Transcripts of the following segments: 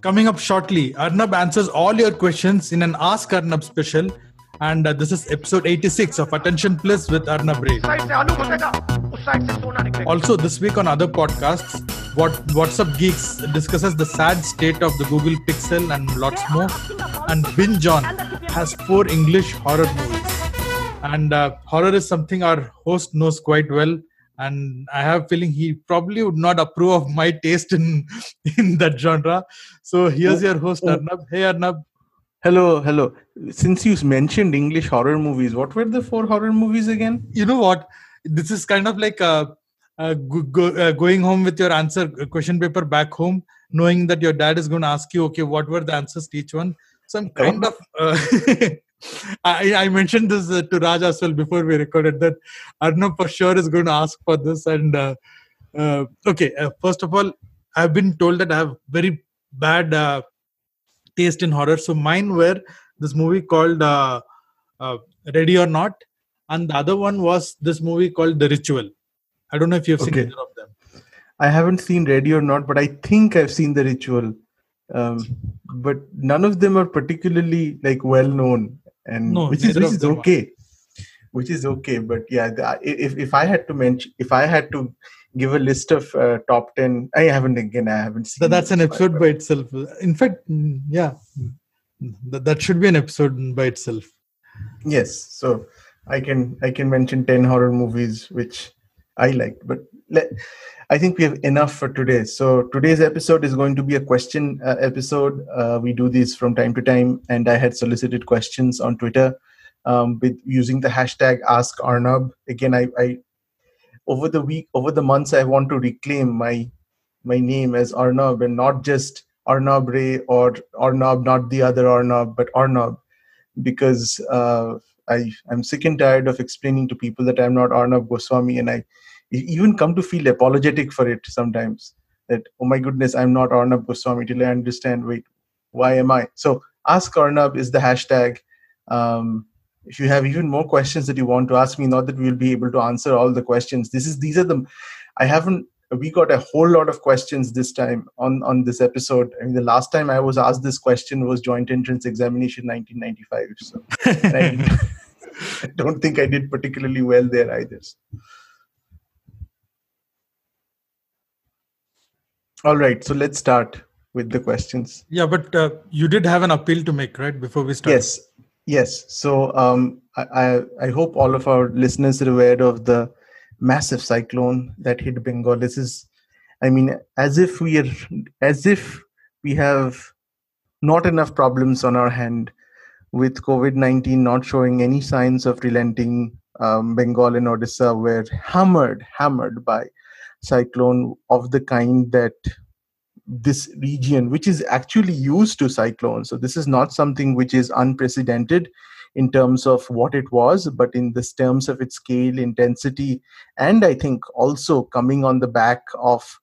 Coming up shortly, Arnab answers all your questions in an Ask Arnab special. And uh, this is episode 86 of Attention Please with Arnab Ray. Also, this week on other podcasts, what WhatsApp Geeks discusses the sad state of the Google Pixel and lots more. And Binge On has four English horror movies. And uh, horror is something our host knows quite well and i have a feeling he probably would not approve of my taste in in that genre. So here's your host oh. arnab. Hey arnab. Hello hello. Since you mentioned english horror movies what were the four horror movies again? You know what? This is kind of like uh, uh, go, go, uh, going home with your answer uh, question paper back home knowing that your dad is going to ask you okay what were the answers to each one? So i'm kind oh. of uh, I, I mentioned this uh, to Raj as well before we recorded that Arnab for sure is going to ask for this. And uh, uh, okay, uh, first of all, I've been told that I have very bad uh, taste in horror. So mine were this movie called uh, Ready or Not, and the other one was this movie called The Ritual. I don't know if you've seen okay. either of them. I haven't seen Ready or Not, but I think I've seen The Ritual. Um, but none of them are particularly like well known and no, which is which is okay. which is okay but yeah the, if if i had to mention if i had to give a list of uh, top 10 i haven't again i haven't seen so that's an episode by itself. In fact mm, yeah. That, that should be an episode by itself. Yes so i can i can mention 10 horror movies which i liked but let, I think we have enough for today. So today's episode is going to be a question uh, episode. Uh, we do these from time to time, and I had solicited questions on Twitter um, with using the hashtag Ask Arnab. Again, I, I over the week, over the months, I want to reclaim my my name as Arnab and not just Arnab Ray or Arnab, not the other Arnab, but Arnab, because uh, I I'm sick and tired of explaining to people that I'm not Arnab Goswami, and I even come to feel apologetic for it sometimes. That oh my goodness i'm not arnab goswami till i understand wait why am i? So ask arnab is the hashtag. Um, if you have even more questions that you want to ask me not that we'll be able to answer all the questions. This is these are the i haven't we got a whole lot of questions this time on on this episode. I mean, the last time i was asked this question was joint entrance examination 1995 so I, I don't think i did particularly well there either All right, so let's start with the questions. Yeah, but uh, you did have an appeal to make, right? Before we start. Yes, yes. So um, I, I hope all of our listeners are aware of the massive cyclone that hit Bengal. This is, I mean, as if we are, as if we have not enough problems on our hand with COVID nineteen not showing any signs of relenting. Um, Bengal and Odisha were hammered, hammered by cyclone of the kind that this region, which is actually used to cyclones. So this is not something which is unprecedented in terms of what it was, but in this terms of its scale, intensity, and I think also coming on the back of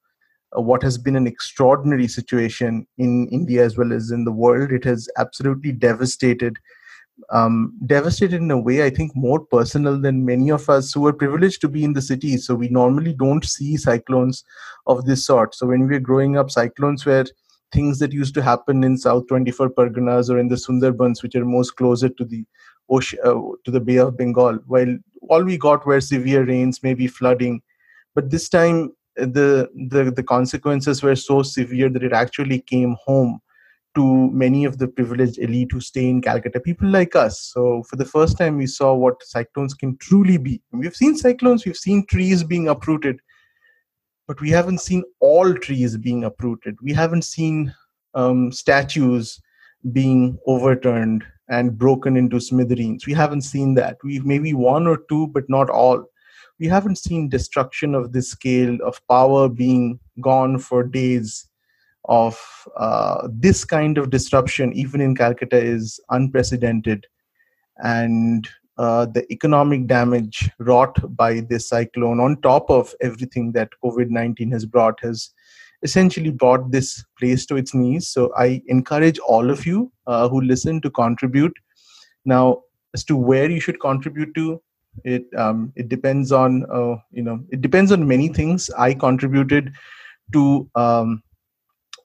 what has been an extraordinary situation in India as well as in the world. It has absolutely devastated um, devastated in a way I think more personal than many of us who are privileged to be in the city. So we normally don't see cyclones of this sort. So when we were growing up, cyclones were things that used to happen in South 24 Parganas or in the Sundarbans, which are most closer to the ocean, uh, to the Bay of Bengal. While all we got were severe rains, maybe flooding, but this time the the the consequences were so severe that it actually came home to many of the privileged elite who stay in Calcutta, people like us. So, for the first time, we saw what cyclones can truly be. We've seen cyclones, we've seen trees being uprooted, but we haven't seen all trees being uprooted. We haven't seen um, statues being overturned and broken into smithereens. We haven't seen that. We've maybe one or two, but not all. We haven't seen destruction of this scale of power being gone for days of uh, this kind of disruption, even in Calcutta, is unprecedented. And uh, the economic damage wrought by this cyclone, on top of everything that COVID 19 has brought, has essentially brought this place to its knees. So I encourage all of you uh, who listen to contribute. Now, as to where you should contribute to, it um, it depends on uh, you know it depends on many things. I contributed to um,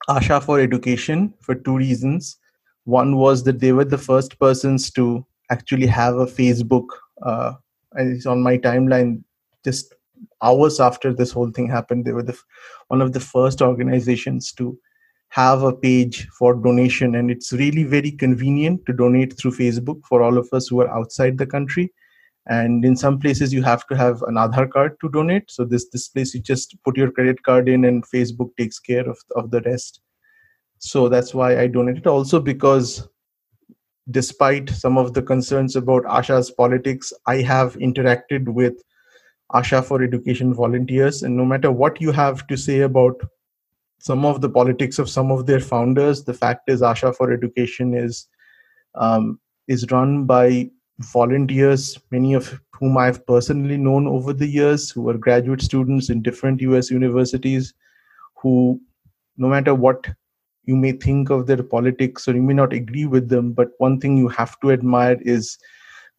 Asha for Education for two reasons. One was that they were the first persons to actually have a Facebook, uh, and it's on my timeline just hours after this whole thing happened. They were the one of the first organizations to have a page for donation, and it's really very convenient to donate through Facebook for all of us who are outside the country and in some places you have to have an Aadhaar card to donate. So this this place you just put your credit card in, and Facebook takes care of of the rest. So that's why i donated. Also because despite some of the concerns about asha's politics i have interacted with asha for education volunteers. And no matter what you have to say about some of the politics of some of their founders the fact is asha for education is um, is run by volunteers many of whom i've personally known over the years who are graduate students in different us universities who no matter what you may think of their politics or you may not agree with them but one thing you have to admire is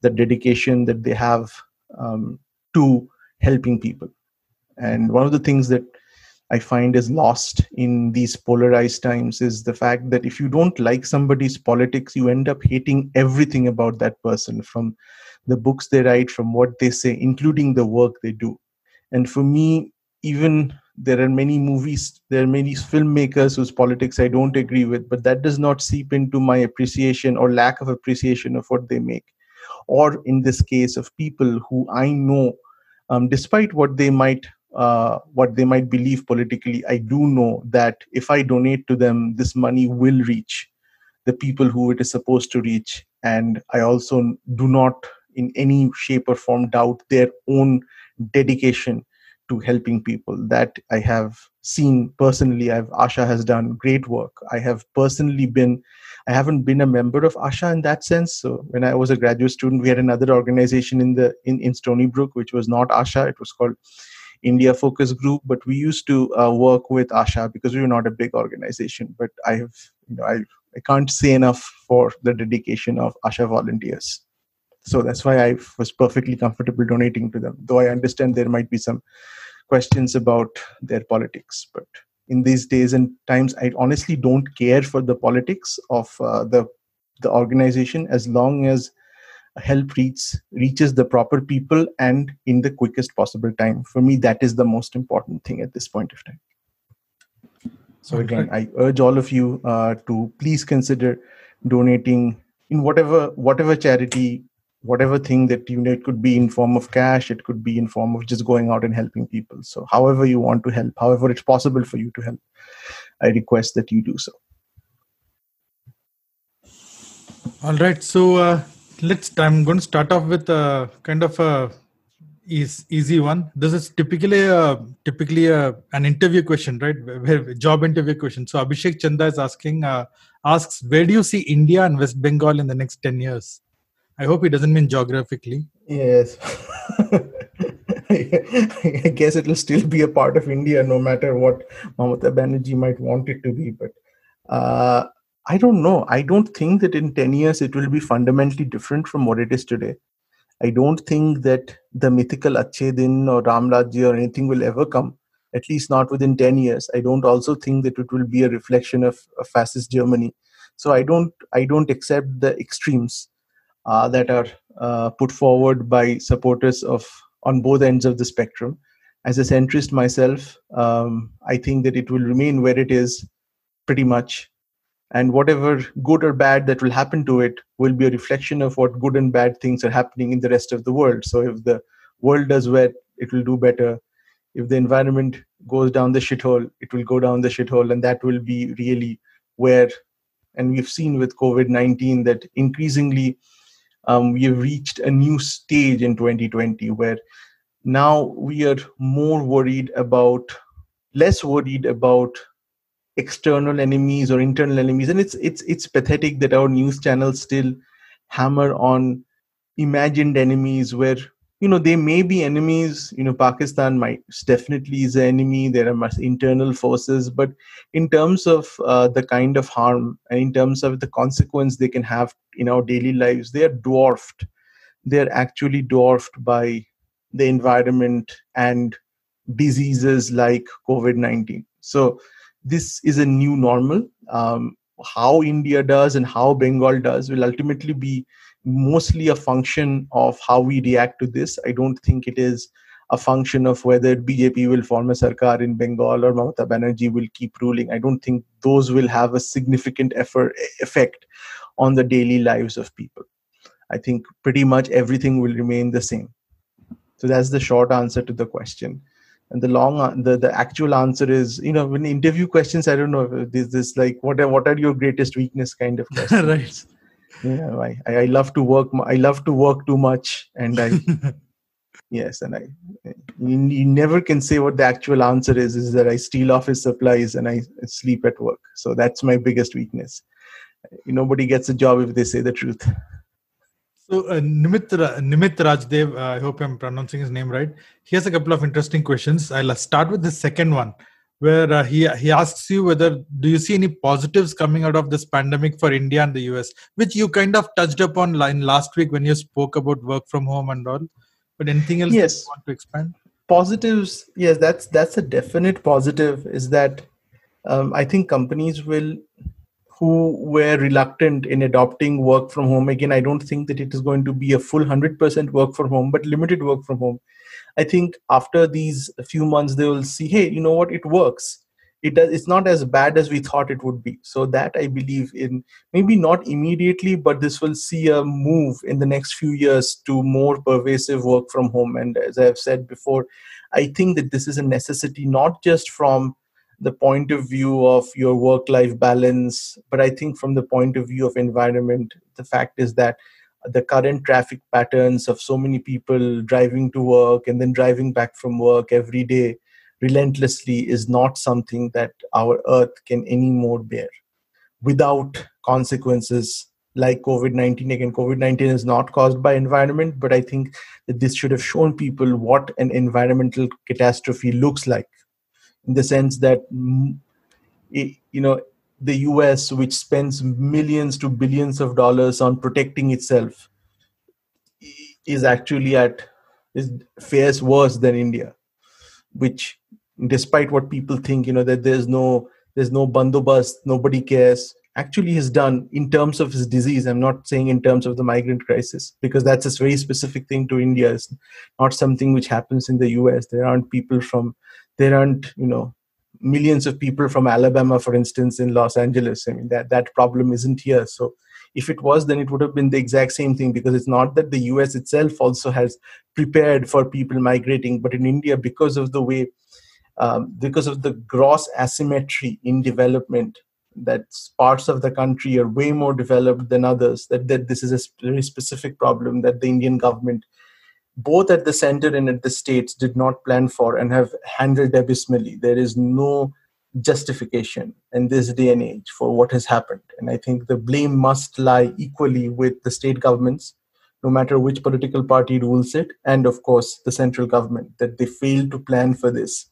the dedication that they have um, to helping people. And one of the things that i find is lost in these polarized times is the fact that if you don't like somebody's politics you end up hating everything about that person from the books they write from what they say including the work they do. And for me even there are many movies there are many filmmakers whose politics i don't agree with but that does not seep into my appreciation or lack of appreciation of what they make. Or in this case of people who i know um, despite what they might uh, what they might believe politically i do know that if i donate to them this money will reach the people who it is supposed to reach. And i also do not in any shape or form doubt their own dedication to helping people. That i have seen personally. I've asha has done great work. I have personally been i haven't been a member of asha in that sense. So when i was a graduate student we had another organization in the in, in stony brook which was not asha. It was called india focus group but we used to uh, work with asha because we were not a big organization. But i have you know i i can't say enough for the dedication of asha volunteers. So that's why i was perfectly comfortable donating to them though i understand there might be some questions about their politics. But in these days and times i honestly don't care for the politics of uh, the the organization as long as help reaches reaches the proper people and in the quickest possible time. For me that is the most important thing at this point of time. So again i urge all of you uh, to please consider donating in whatever whatever charity whatever thing that you know it could be in form of cash it could be in form of just going out and helping people. So however you want to help however it's possible for you to help i request that you do so. All right. So uh, let's i'm going to start off with a kind of a easy one this is typically a typically a, an interview question right where job interview question so abhishek chanda is asking uh, asks where do you see india and west bengal in the next 10 years I hope he doesn't mean geographically. Yes. I guess it will still be a part of India no matter what Mamata Banerjee might want it to be. But uh, I don't know. I don't think that in 10 years it will be fundamentally different from what it is today. I don't think that the mythical Acche Din or Ram Rajya or anything will ever come, at least not within 10 years. I don't also think that it will be a reflection of, of fascist Germany. So I don't I don't accept the extremes uh, that are uh, put forward by supporters of on both ends of the spectrum. As a centrist myself, um, I think that it will remain where it is pretty much. And whatever good or bad that will happen to it will be a reflection of what good and bad things are happening in the rest of the world. So if the world does well, it will do better. If the environment goes down the shithole, it will go down the shithole. And that will be really where, and we've seen with COVID 19 that increasingly um, we have reached a new stage in 2020 where now we are more worried about less worried about external enemies or internal enemies. And it's it's it's pathetic that our news channels still hammer on imagined enemies where you know they may be enemies. You know pakistan might definitely is an enemy. There are much internal forces. But in terms of uh, the kind of harm and in terms of the consequence they can have in our daily lives they are dwarfed. They're actually dwarfed by the environment and diseases like covid-19 so this is a new normal. Um, how India does and how Bengal does will ultimately be mostly a function of how we react to this. I don't think it is a function of whether BJP will form a sarkar in Bengal or Mamata Banerjee will keep ruling. I don't think those will have a significant effort, effect on the daily lives of people. I think pretty much everything will remain the same. So that's the short answer to the question. And the long, uh, the, the actual answer is, you know, when interview questions, I don't know, this this like what are, what are your greatest weakness kind of question. right. Yeah, I, I love to work. I love to work too much, and I yes, and I you, you never can say what the actual answer is. Is that I steal office supplies and I sleep at work. So that's my biggest weakness. Nobody gets a job if they say the truth. So uh, Nimit, Nimit Rajdev, uh, I hope I'm pronouncing his name right. He has a couple of interesting questions. I'll start with the second one, where uh, he he asks you whether do you see any positives coming out of this pandemic for India and the US, which you kind of touched upon line last week when you spoke about work from home and all. But anything else yes. you want to expand? Positives, yes, that's that's a definite positive. Is that um, I think companies will who were reluctant in adopting work from home. Again i don't think that it is going to be a full 100% work from home but limited work from home. I think after these few months they will see hey you know what? It works. It does it's not as bad as we thought it would be. So that i believe in maybe not immediately but this will see a move in the next few years to more pervasive work from home. And as i have said before i think that this is a necessity not just from the point of view of your work life balance but i think from the point of view of environment the fact is that the current traffic patterns of so many people driving to work and then driving back from work every day relentlessly is not something that our earth can anymore bear without consequences like covid-19 again covid-19 is not caused by environment but i think that this should have shown people what an environmental catastrophe looks like in the sense that mm, you know the US, which spends millions to billions of dollars on protecting itself, is actually at is fares worse than India, which, despite what people think, you know that there's no there's no bandobast, nobody cares. Actually, has done in terms of his disease. I'm not saying in terms of the migrant crisis because that's a very specific thing to India. It's not something which happens in the US. There aren't people from there aren't you know millions of people from alabama for instance in los angeles. I mean that that problem isn't here. So if it was then it would have been the exact same thing because it's not that the us itself also has prepared for people migrating but in india because of the way um, because of the gross asymmetry in development that parts of the country are way more developed than others that, that this is a very specific problem that the indian government both at the center and at the states did not plan for and have handled abysmally. There is no justification in this day and age for what has happened. And I think the blame must lie equally with the state governments, no matter which political party rules it, and of course the central government, that they failed to plan for this.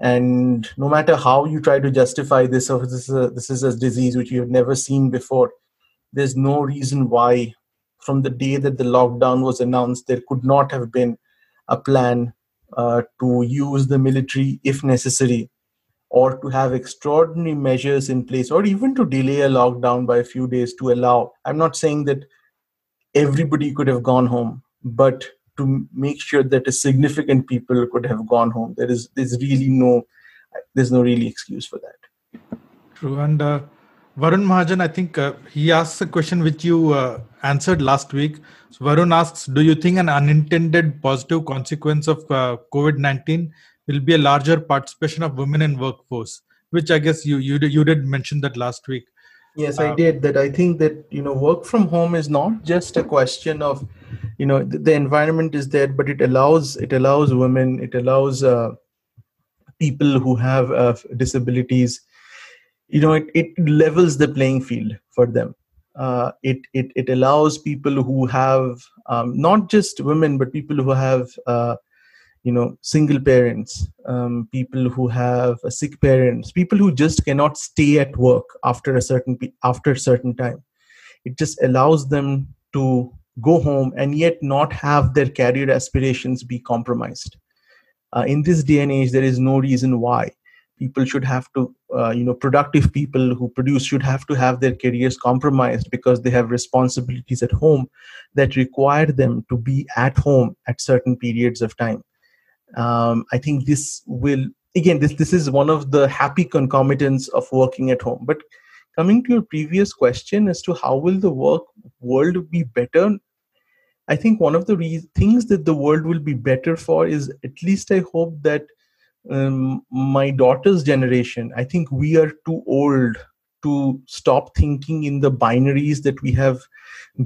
And no matter how you try to justify this, or this is a, this is a disease which you have never seen before, there's no reason why from the day that the lockdown was announced, there could not have been a plan uh, to use the military if necessary, or to have extraordinary measures in place, or even to delay a lockdown by a few days to allow. I'm not saying that everybody could have gone home, but to make sure that a significant people could have gone home. There is there's really no there's no really excuse for that. True, and uh, Varun Mahajan, I think uh, he asks a question which you uh, answered last week. So Varun asks, do you think an unintended positive consequence of uh, COVID-19 will be a larger participation of women in workforce? Which I guess you you did, you did mention that last week. Yes, I uh, did. That I think that you know work from home is not just a question of you know the, the environment is there, but it allows it allows women, it allows uh, people who have uh, disabilities you know it, it levels the playing field for them. Uh, it, it it allows people who have um, not just women but people who have uh, you know single parents um, people who have sick parents people who just cannot stay at work after a certain after a certain time. It just allows them to go home and yet not have their career aspirations be compromised. Uh, in this day and age there is no reason why people should have to uh, you know productive people who produce should have to have their careers compromised because they have responsibilities at home that require them to be at home at certain periods of time. Um, i think this will again this this is one of the happy concomitants of working at home. But coming to your previous question as to how will the work world be better i think one of the re- things that the world will be better for is at least i hope that um, my daughter's generation i think we are too old to stop thinking in the binaries that we have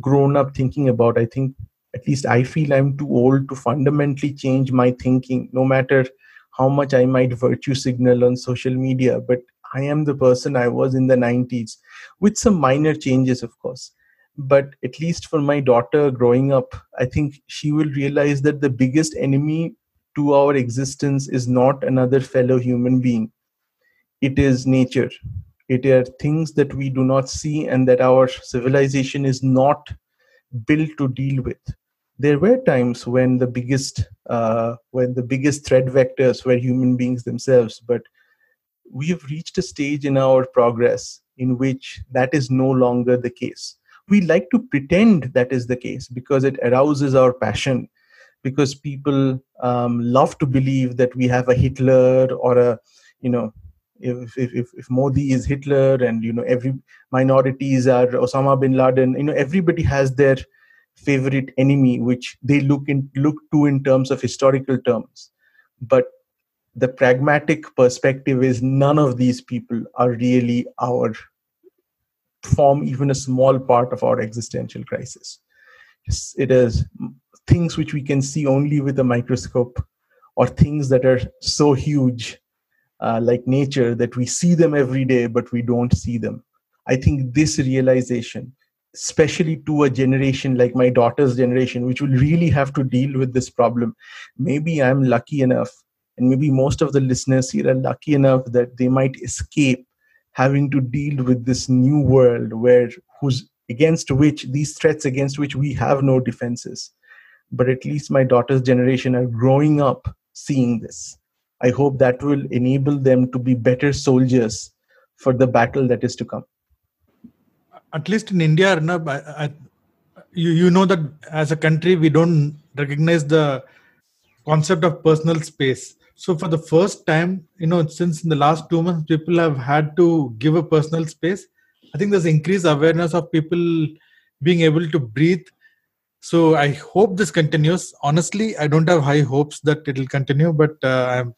grown up thinking about. I think at least i feel i'm too old to fundamentally change my thinking no matter how much i might virtue signal on social media. But i am the person i was in the 90s with some minor changes of course. But at least for my daughter growing up i think she will realize that the biggest enemy to our existence is not another fellow human being. It is nature. It are things that we do not see and that our civilization is not built to deal with. There were times when the biggest uh, when the biggest threat vectors were human beings themselves but we have reached a stage in our progress in which that is no longer the case. We like to pretend that is the case because it arouses our passion because people um, love to believe that we have a Hitler or a, you know, if, if, if Modi is Hitler and, you know, every minorities are Osama bin Laden, you know, everybody has their favorite enemy, which they look in look to in terms of historical terms. But the pragmatic perspective is none of these people are really our form even a small part of our existential crisis. It is things which we can see only with a microscope or things that are so huge uh, like nature that we see them every day but we don't see them. I think this realization especially to a generation like my daughter's generation which will really have to deal with this problem. Maybe i'm lucky enough and maybe most of the listeners here are lucky enough that they might escape having to deal with this new world where who's against which these threats against which we have no defenses but at least my daughter's generation are growing up seeing this. I hope that will enable them to be better soldiers for the battle that is to come. At least in India, Arnab, I, I, you, you know that as a country, we don't recognize the concept of personal space. So for the first time, you know, since in the last two months, people have had to give a personal space. I think there's increased awareness of people being able to breathe so i hope this continues. Honestly i don't have high hopes that it will continue but uh, i'm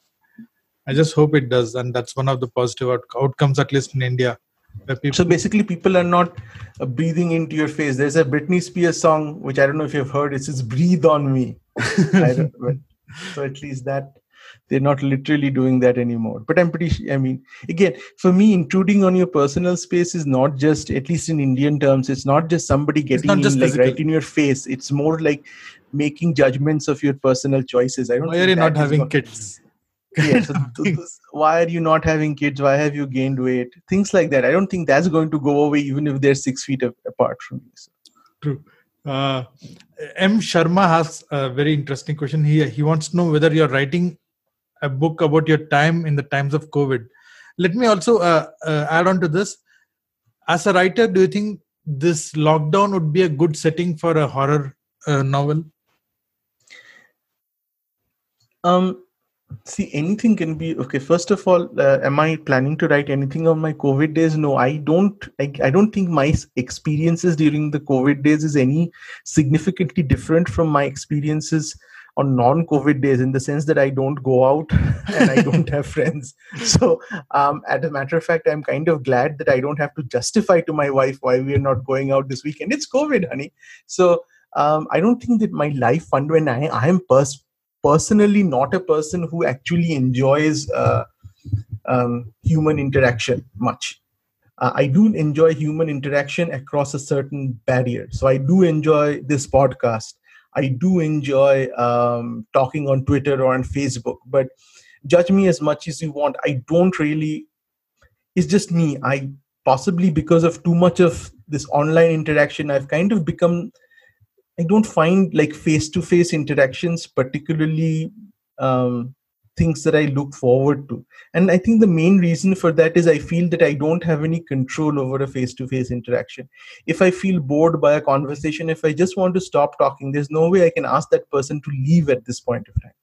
i just hope it does and that's one of the positive out- outcomes at least in india so basically people are not uh, breathing into your face. There's a britney spears song which i don't know if you've heard. It says breathe on me. So at least that they're not literally doing that anymore. But i'm pretty i mean again for me intruding on your personal space is not just at least in indian terms it's not just somebody getting in, like right in your face. It's more like making judgments of your personal choices. I don't why are you not having kids? Yeah, so why are you not having kids? Why have you gained weight? Things like that. I don't think that's going to go away even if they're six feet apart from you so. true. Uh, M. Sharma has a very interesting question. He he wants to know whether you're writing a book about your time in the times of COVID. Let me also uh, uh, add on to this. As a writer, do you think this lockdown would be a good setting for a horror uh, novel? Um, see, anything can be okay. First of all, uh, am I planning to write anything on my COVID days? No, I don't. I, I don't think my experiences during the COVID days is any significantly different from my experiences on non-covid days in the sense that i don't go out and i don't have friends so um, as a matter of fact i'm kind of glad that i don't have to justify to my wife why we are not going out this weekend it's covid honey so um, i don't think that my life fund when i i am pers- personally not a person who actually enjoys uh, um, human interaction much uh, I do enjoy human interaction across a certain barrier. So I do enjoy this podcast. I do enjoy um, talking on Twitter or on Facebook, but judge me as much as you want. I don't really, it's just me. I possibly because of too much of this online interaction, I've kind of become, I don't find like face to face interactions particularly um, things that I look forward to. And I think the main reason for that is I feel that I don't have any control over a face to face interaction. If I feel bored by a conversation, if I just want to stop talking, there's no way I can ask that person to leave at this point of time.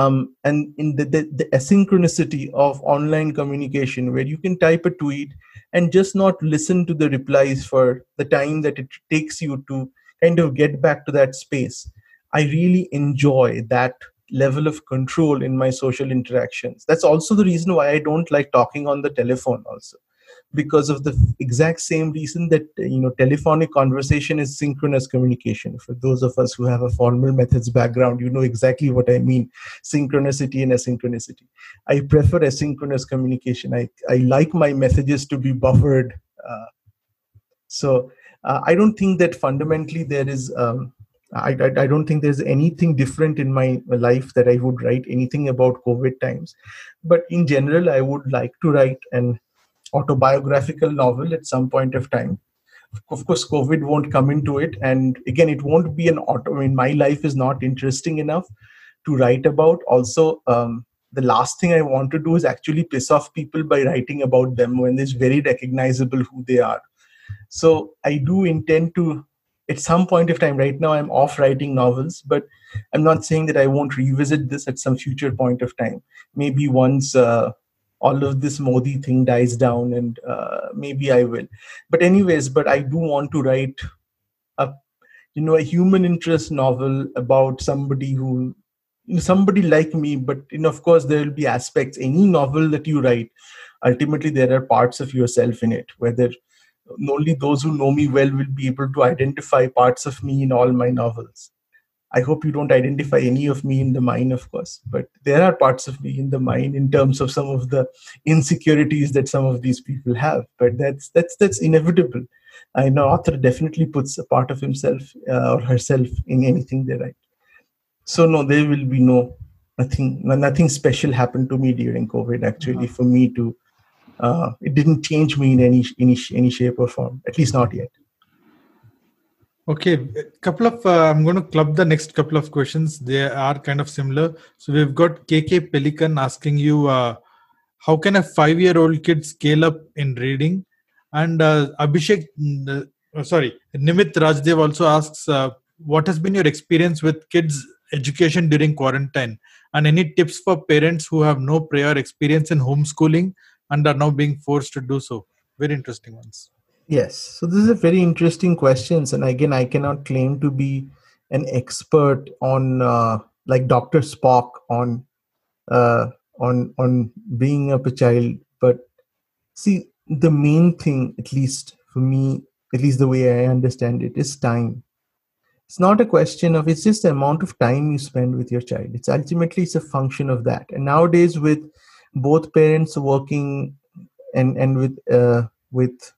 Um, and in the, the, the asynchronicity of online communication, where you can type a tweet and just not listen to the replies for the time that it takes you to kind of get back to that space. I really enjoy that level of control in my social interactions. That's also the reason why i don't like talking on the telephone also. Because of the exact same reason that you know telephonic conversation is synchronous communication. For those of us who have a formal methods background you know exactly what i mean. Synchronicity and asynchronicity. I prefer asynchronous communication. I, I like my messages to be buffered. Uh, so uh, i don't think that fundamentally there is um, I, I, I don't think there's anything different in my life that I would write anything about COVID times. But in general, I would like to write an autobiographical novel at some point of time. Of course, COVID won't come into it. And again, it won't be an auto. I mean, my life is not interesting enough to write about. Also, um, the last thing I want to do is actually piss off people by writing about them when it's very recognizable who they are. So I do intend to at some point of time right now i'm off writing novels but i'm not saying that i won't revisit this at some future point of time. Maybe once uh, all of this modi thing dies down and uh, maybe i will. But anyways but i do want to write a you know a human interest novel about somebody who somebody like me but you know of course there will be aspects. Any novel that you write ultimately there are parts of yourself in it whether only those who know me well will be able to identify parts of me in all my novels. I hope you don't identify any of me in the mine, of course, but there are parts of me in the mine in terms of some of the insecurities that some of these people have. But that's that's that's inevitable. I know author definitely puts a part of himself uh, or herself in anything they write. So no, there will be no nothing nothing special happened to me during COVID. Actually, uh-huh. for me to uh, it didn't change me in any any any shape or form at least not yet. Okay a couple of uh, i'm going to club the next couple of questions. They are kind of similar. So we've got kk pelican asking you uh, how can a 5 year old kid scale up in reading? And uh, abhishek uh, uh, sorry nimit rajdev also asks uh, what has been your experience with kids education during quarantine? And any tips for parents who have no prior experience in homeschooling and are now being forced to do so? Very interesting ones. Yes. So this is a very interesting questions, and again, I cannot claim to be an expert on uh, like Dr. Spock on uh, on on bringing up a child. But see, the main thing, at least for me, at least the way I understand it, is time. It's not a question of it's just the amount of time you spend with your child. It's ultimately it's a function of that. And nowadays with both parents working and and with uh, with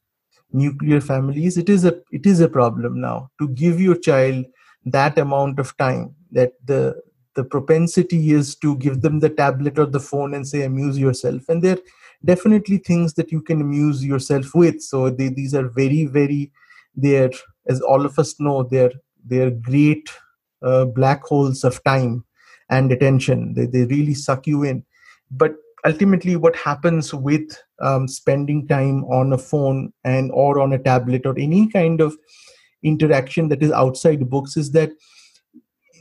nuclear families it is a it is a problem now. To give your child that amount of time that the the propensity is to give them the tablet or the phone and say amuse yourself. And they're definitely things that you can amuse yourself with. So they, these are very very they're as all of us know they're they're great uh, black holes of time and attention. They, they really suck you in. But ultimately what happens with um, spending time on a phone and or on a tablet or any kind of interaction that is outside books is that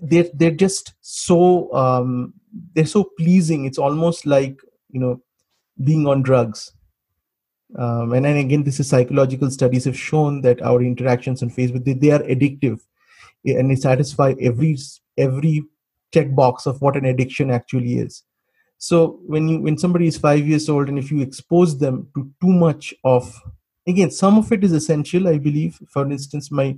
they're they're just so um, they're so pleasing. It's almost like you know being on drugs. Um, and then again this is psychological studies have shown that our interactions on facebook they, they are addictive. And they satisfy every every checkbox of what an addiction actually is so when you when somebody is five years old and if you expose them to too much of again some of it is essential i believe. For instance my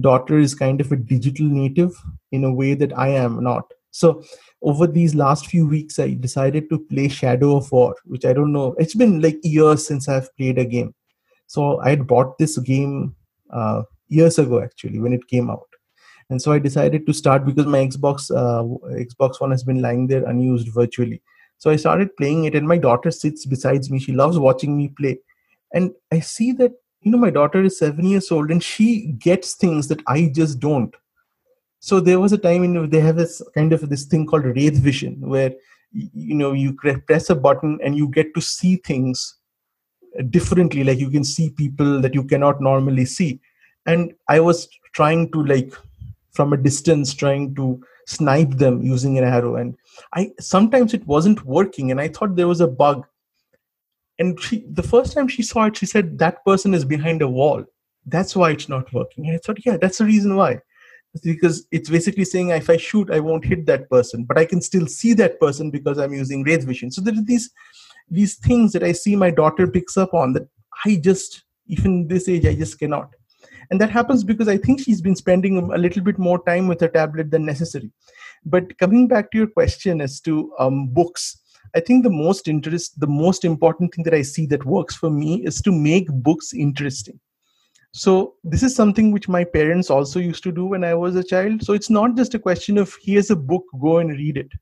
daughter is kind of a digital native in a way that i am not. So over these last few weeks i decided to play shadow of war which i don't know it's been like years since i've played a game. So i had bought this game uh, years ago actually when it came out. And so i decided to start because my xbox uh, xbox one has been lying there unused virtually so I started playing it, and my daughter sits besides me. She loves watching me play. And I see that, you know, my daughter is seven years old and she gets things that I just don't. So there was a time in they have this kind of this thing called wraith vision, where you know you press a button and you get to see things differently like you can see people that you cannot normally see and i was trying to like from a distance trying to snipe them using an arrow. And i sometimes it wasn't working and i thought there was a bug. And she the first time she saw it she said that person is behind a wall. That's why it's not working. And i thought yeah that's the reason why. It's because it's basically saying if i shoot i won't hit that person but i can still see that person because i'm using wraith vision. So there are these these things that i see my daughter picks up on that i just even this age i just cannot and that happens because i think she's been spending a little bit more time with her tablet than necessary. But coming back to your question as to um, books i think the most interest the most important thing that i see that works for me is to make books interesting. So this is something which my parents also used to do when i was a child. So it's not just a question of here's a book go and read it.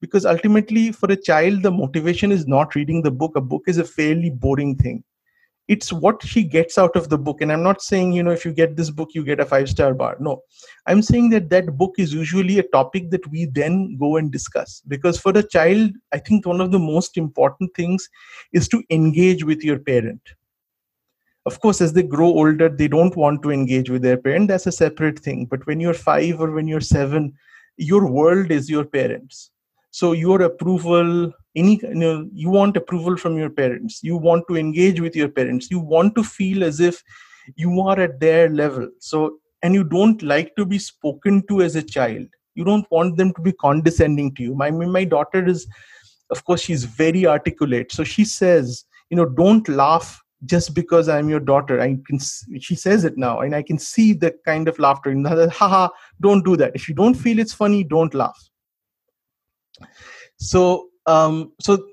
Because ultimately for a child the motivation is not reading the book. A book is a fairly boring thing it's what she gets out of the book. And i'm not saying you know if you get this book you get a five star bar. No. I'm saying that that book is usually a topic that we then go and discuss. Because for a child i think one of the most important things is to engage with your parent. Of course as they grow older they don't want to engage with their parent. That's a separate thing. But when you're 5 or when you're 7 your world is your parents so your approval any you know you want approval from your parents. You want to engage with your parents. You want to feel as if you are at their level. So and you don't like to be spoken to as a child. You don't want them to be condescending to you. My my daughter is of course she's very articulate. So she says you know don't laugh just because i'm your daughter. I can she says it now and i can see the kind of laughter and haha don't do that. If you don't feel it's funny don't laugh so um, so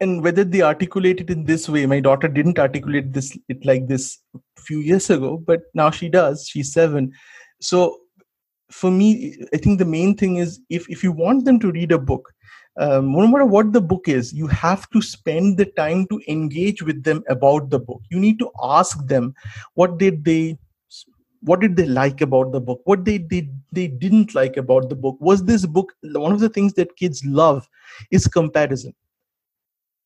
and whether they articulate it in this way my daughter didn't articulate this it like this few years ago but now she does she's seven. So for me i think the main thing is if if you want them to read a book um, no matter what the book is you have to spend the time to engage with them about the book. You need to ask them what did they what did they like about the book? What they did they, they didn't like about the book? Was this book one of the things that kids love is comparison.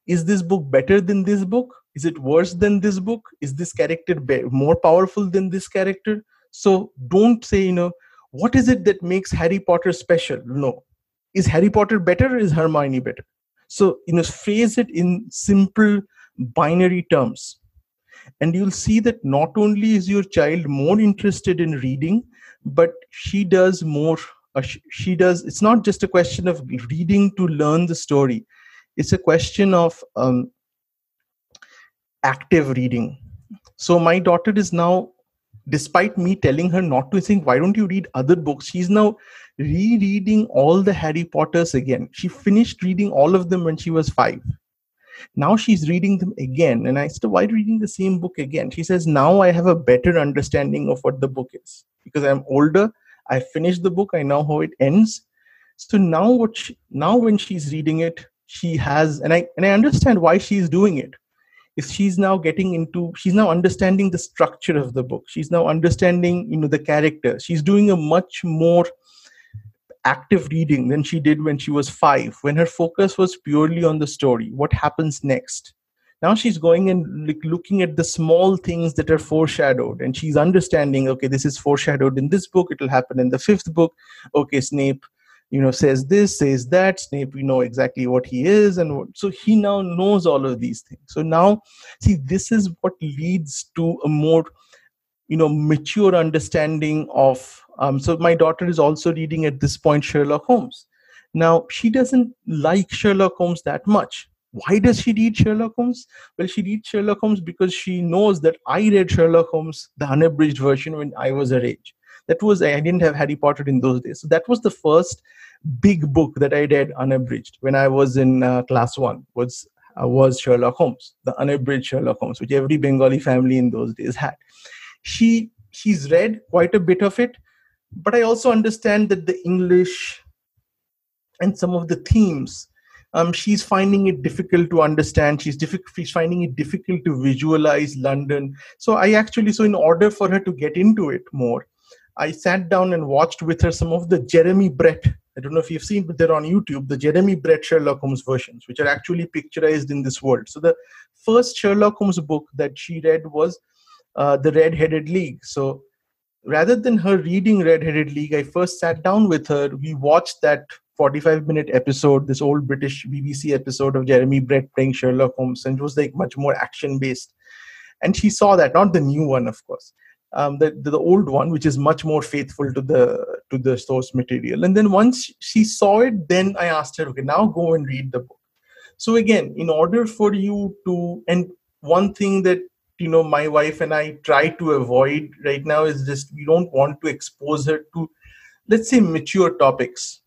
Is this book better than this book? Is it worse than this book? Is this character be- more powerful than this character? So don't say you know what is it that makes harry potter special? No. Is harry potter better or is hermione better? So you know phrase it in simple binary terms and you'll see that not only is your child more interested in reading but she does more uh, she does it's not just a question of reading to learn the story. It's a question of um, active reading. So my daughter is now despite me telling her not to think why don't you read other books? She's now rereading all the harry potters again. She finished reading all of them when she was 5 now she's reading them again and i said why reading the same book again she says now i have a better understanding of what the book is. Because i'm older i finished the book i know how it ends. So now what she, now when she's reading it she has and i and i understand why she's doing it if she's now getting into she's now understanding the structure of the book. She's now understanding you know the character. She's doing a much more active reading than she did when she was five, when her focus was purely on the story. What happens next? Now she's going and like looking at the small things that are foreshadowed, and she's understanding. Okay, this is foreshadowed in this book. It will happen in the fifth book. Okay, Snape, you know, says this, says that. Snape, we know exactly what he is, and what, so he now knows all of these things. So now, see, this is what leads to a more you know mature understanding of um, so my daughter is also reading at this point Sherlock Holmes. Now she doesn't like Sherlock Holmes that much. Why does she read Sherlock Holmes? Well, she reads Sherlock Holmes because she knows that I read Sherlock Holmes, the unabridged version, when I was her age. That was I didn't have Harry Potter in those days, so that was the first big book that I read unabridged when I was in uh, class one. Was uh, was Sherlock Holmes, the unabridged Sherlock Holmes, which every Bengali family in those days had. She she's read quite a bit of it, but i also understand that the english and some of the themes um, she's finding it difficult to understand she's, she's finding it difficult to visualize london so i actually so in order for her to get into it more i sat down and watched with her some of the jeremy brett I don't know if you've seen, but they're on YouTube, the Jeremy Brett Sherlock Holmes versions, which are actually picturized in this world. So the first Sherlock Holmes book that she read was uh, The Red Headed League. So rather than her reading Red Headed League, I first sat down with her. We watched that 45 minute episode, this old British BBC episode of Jeremy Brett playing Sherlock Holmes, and it was like much more action based. And she saw that, not the new one, of course um, the, the old one which is much more faithful to the to the source material and then once she saw it then i asked her okay now go and read the book so again in order for you to and one thing that you know my wife and i try to avoid right now is just we don't want to expose her to let's say mature topics.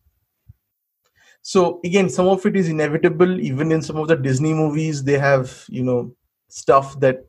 So again some of it is inevitable. Even in some of the disney movies they have you know stuff that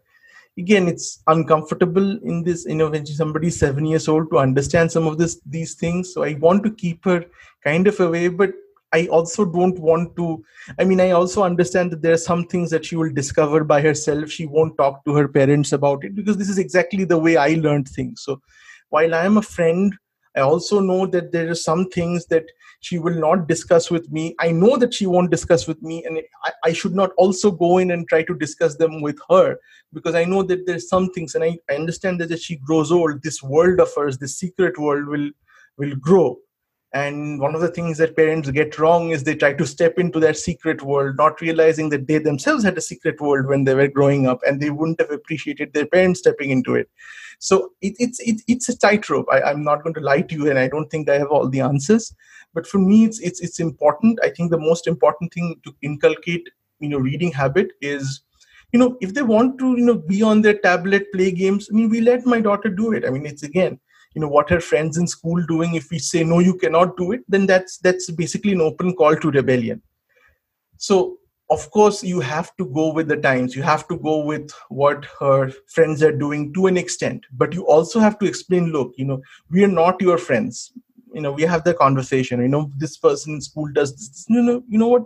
again it's uncomfortable in this you know when somebody's seven years old to understand some of this these things. So i want to keep her kind of away but i also don't want to i mean i also understand that there are some things that she will discover by herself she won't talk to her parents about it because this is exactly the way i learned things so while i am a friend I also know that there are some things that she will not discuss with me. I know that she won't discuss with me, and I, I, should not also go in and try to discuss them with her because I know that there's some things, and I, I understand that as she grows old, this world of hers, this secret world, will will grow. And one of the things that parents get wrong is they try to step into that secret world, not realizing that they themselves had a secret world when they were growing up, and they wouldn't have appreciated their parents stepping into it so it, it's it, it's a tightrope. I'm not going to lie to you, and I don't think I have all the answers. But for me, it's it's it's important. I think the most important thing to inculcate, you know, reading habit is you know if they want to you know be on their tablet play games i mean we let my daughter do it i mean it's again you know what her friends in school doing if we say no you cannot do it then that's that's basically an open call to rebellion. So of course you have to go with the times. You have to go with what her friends are doing to an extent. But you also have to explain look you know we are not your friends. You know we have the conversation. You know this person in school does this you know you know what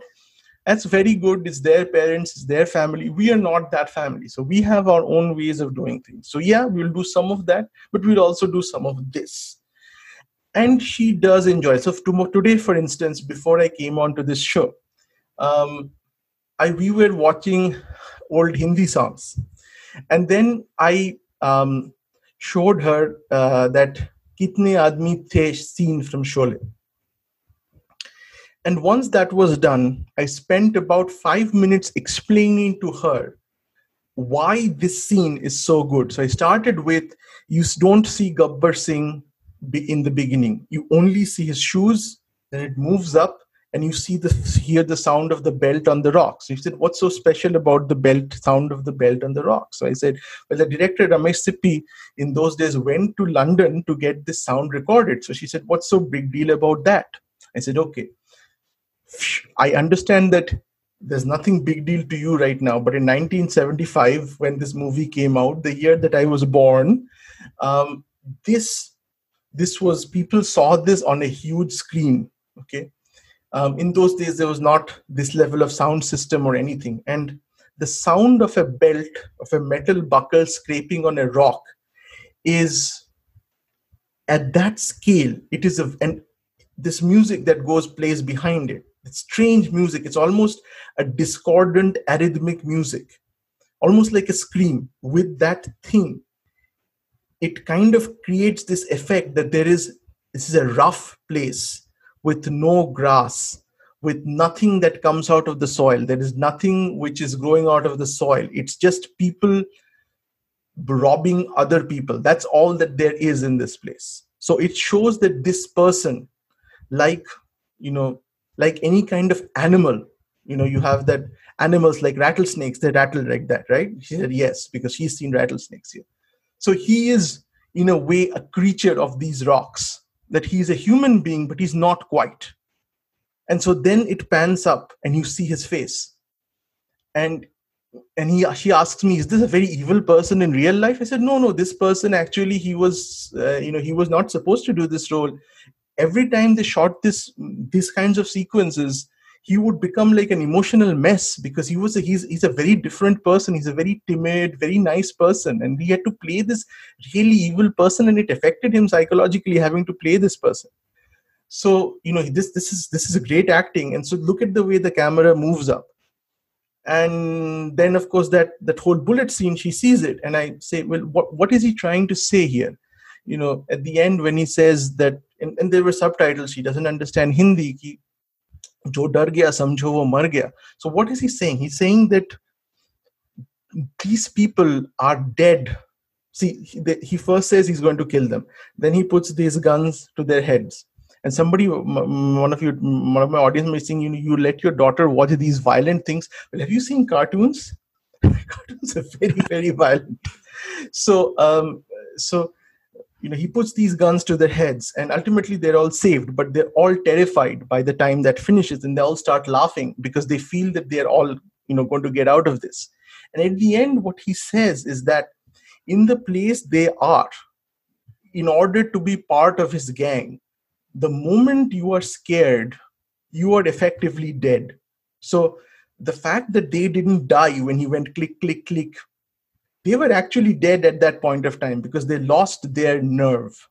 that's very good. It's their parents it's their family. We are not that family. So we have our own ways of doing things. So yeah we'll do some of that but we'll also do some of this. And she does enjoy. So today for instance before i came on to this show um, I we were watching old Hindi songs, and then I um, showed her uh, that "Kitne admi The" scene from Sholay. And once that was done, I spent about five minutes explaining to her why this scene is so good. So I started with you don't see Gabbar Singh in the beginning. You only see his shoes, then it moves up, and you see the hear the sound of the belt on the rocks. He said, "What's so special about the belt sound of the belt on the rocks?" So I said, "Well, the director Ramesh Sippy in those days went to London to get this sound recorded." So she said, "What's so big deal about that?" I said, "Okay, I understand that." There's nothing big deal to you right now, but in 1975, when this movie came out, the year that I was born, um, this this was people saw this on a huge screen. Okay, um, in those days there was not this level of sound system or anything and the sound of a belt of a metal buckle scraping on a rock is at that scale it is a and this music that goes plays behind it it's strange music it's almost a discordant arrhythmic music almost like a scream with that thing it kind of creates this effect that there is this is a rough place with no grass, with nothing that comes out of the soil. There is nothing which is growing out of the soil. It's just people robbing other people. That's all that there is in this place. So it shows that this person, like, you know, like any kind of animal, you know, you have that animals like rattlesnakes, they rattle like that, right? She said, yes, because she's seen rattlesnakes here. So he is, in a way, a creature of these rocks that he's a human being, but he's not quite. And so then it pans up and you see his face. And and he she asks me, "Is this a very evil person in real life?" I said, "No, no. This person actually he was, uh, you know, he was not supposed to do this role. Every time they shot this these kinds of sequences, he would become like an emotional mess because he was a, he's he's a very different person. He's a very timid very nice person. And he had to play this really evil person and it affected him psychologically having to play this person. So you know this this is this is a great acting. And so look at the way the camera moves up. And then of course that that whole bullet scene she sees it. And i say well what, what is he trying to say here you know at the end when he says that and, and there were subtitles she doesn't understand hindi ki, jo dar gaya samjho wo mar gaya. So what is he saying? He's saying that these people are dead. See he, he first says he's going to kill them. Then he puts these guns to their heads. And somebody one of you one of my audience may saying you know you let your daughter watch these violent things. Well have you seen cartoons? Cartoons are very very violent. So um so you know he puts these guns to their heads and ultimately they're all saved but they're all terrified by the time that finishes and they all start laughing because they feel that they're all you know going to get out of this and at the end what he says is that in the place they are in order to be part of his gang the moment you are scared, you are effectively dead. So the fact that they didn't die when he went click, click, click, they were actually dead at that point of time because they lost their nerve.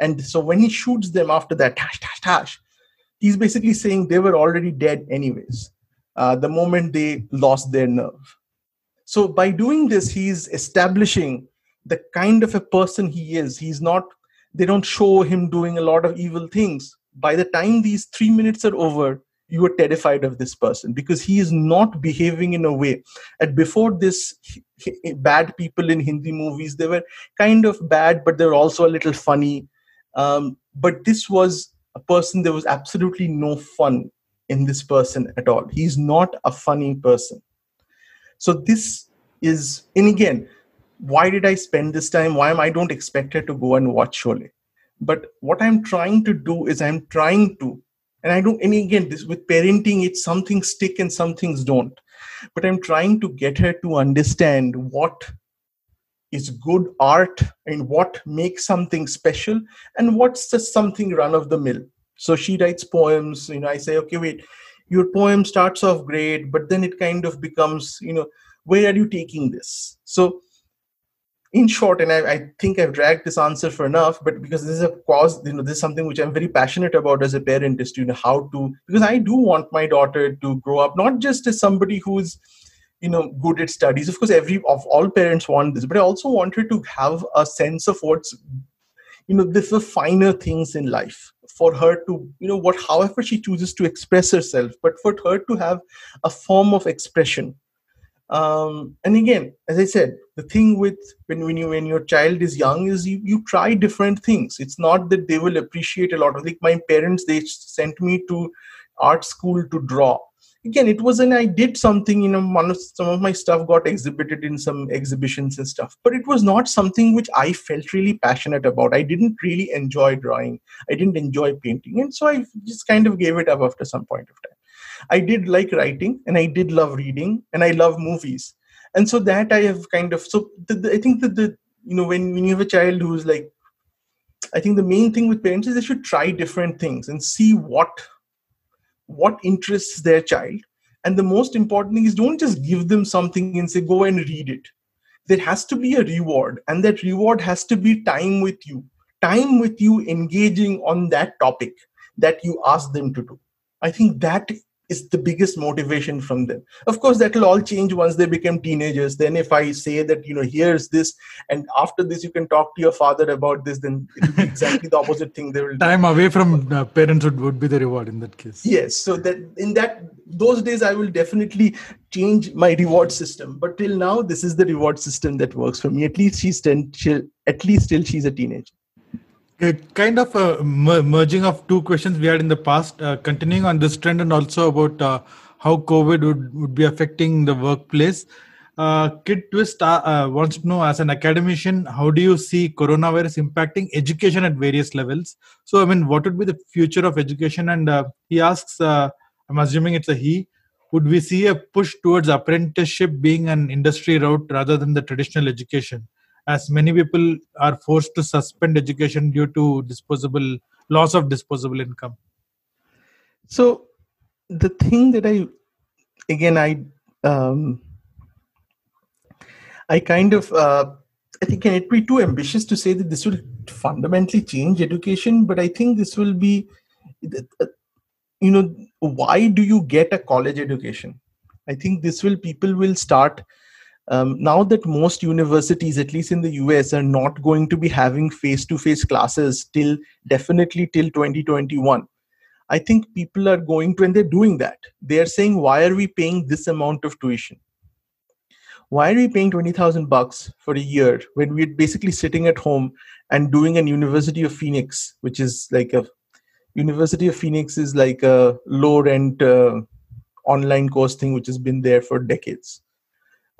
And so when he shoots them after that, tash, tash, tash, he's basically saying they were already dead anyways, uh, the moment they lost their nerve. So by doing this, he's establishing the kind of a person he is. He's not they don't show him doing a lot of evil things by the time these three minutes are over you are terrified of this person because he is not behaving in a way and before this bad people in hindi movies they were kind of bad but they were also a little funny um, but this was a person there was absolutely no fun in this person at all he's not a funny person so this is and again why did I spend this time? Why am I don't expect her to go and watch Sholay? But what I'm trying to do is I'm trying to, and I don't, and again, this with parenting, it's some things stick and some things don't. But I'm trying to get her to understand what is good art and what makes something special and what's just something run of the mill. So she writes poems, you know, I say, okay, wait, your poem starts off great, but then it kind of becomes, you know, where are you taking this? So in short, and I, I, think I've dragged this answer for enough, but because this is a cause, you know, this is something which I'm very passionate about as a parent is to you know how to because I do want my daughter to grow up not just as somebody who's you know good at studies. Of course, every of all parents want this, but I also want her to have a sense of what's you know the finer things in life for her to you know what however she chooses to express herself but for her to have a form of expression um, and again as i said the thing with when, when you when your child is young is you, you try different things. It's not that they will appreciate a lot. Of like my parents they sent me to art school to draw. Again it was an i did something you know one of some of my stuff got exhibited in some exhibitions and stuff. But it was not something which i felt really passionate about. I didn't really enjoy drawing. I didn't enjoy painting. And so i just kind of gave it up after some point of time I did like writing and I did love reading and I love movies. And so that I have kind of so the, the, I think that the you know when, when you have a child who's like I think the main thing with parents is they should try different things and see what what interests their child. And the most important thing is don't just give them something and say go and read it. There has to be a reward, and that reward has to be time with you. Time with you engaging on that topic that you ask them to do. I think that is the biggest motivation from them. Of course that will all change once they become teenagers. Then if i say that you know here's this and after this you can talk to your father about this then it will be exactly the opposite thing. They will time away from uh, parents would, would be the reward in that case. Yes so that in that those days i will definitely change my reward system. But till now this is the reward system that works for me. At least she's 10 she'll, at least till she's a teenager kind of a merging of two questions we had in the past, uh, continuing on this trend and also about uh, how COVID would, would be affecting the workplace. Uh, Kid Twist uh, uh, wants to know, as an academician, how do you see coronavirus impacting education at various levels? So, I mean, what would be the future of education? And uh, he asks, I'm assuming it's a he, would we see a push towards apprenticeship being an industry route rather than the traditional education? As many people are forced to suspend education due to disposable loss of disposable income. So the thing that i again i um i kind of uh, i think can it be too ambitious to say that this will fundamentally change education? But i think this will be you know why do you get a college education? I think this will people will start um, now that most universities at least in the us are not going to be having face to face classes till definitely till 2021 i think people are going to and they're doing that. They're saying why are we paying this amount of tuition? Why are we paying 20000 bucks for a year when we're basically sitting at home and doing an university of phoenix which is like a university of phoenix is like a low rent uh, online course thing which has been there for decades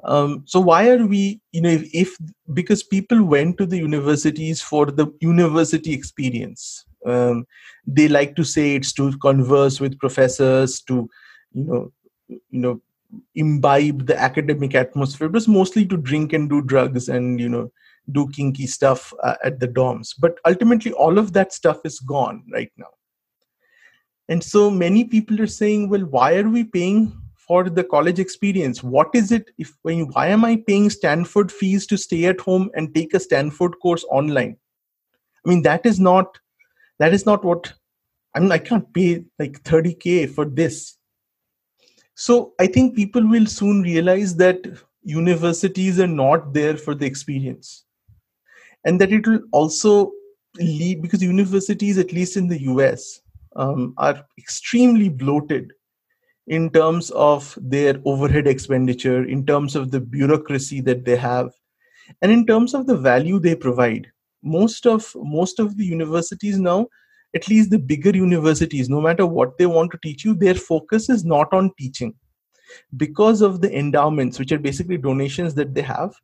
um, so why are we you know if, if, because people went to the universities for the university experience. Um, they like to say it's to converse with professors to you know you know imbibe the academic atmosphere but mostly to drink and do drugs and you know do kinky stuff uh, at the dorms. But ultimately all of that stuff is gone right now. And so many people are saying well why are we paying for the college experience what is it if why am i paying stanford fees to stay at home and take a stanford course online? I mean that is not that is not what i mean i can't pay like 30k for this. So i think people will soon realize that universities are not there for the experience. And that it will also lead because universities at least in the us um, are extremely bloated in terms of their overhead expenditure in terms of the bureaucracy that they have and in terms of the value they provide. Most of most of the universities now at least the bigger universities no matter what they want to teach you their focus is not on teaching. Because of the endowments which are basically donations that they have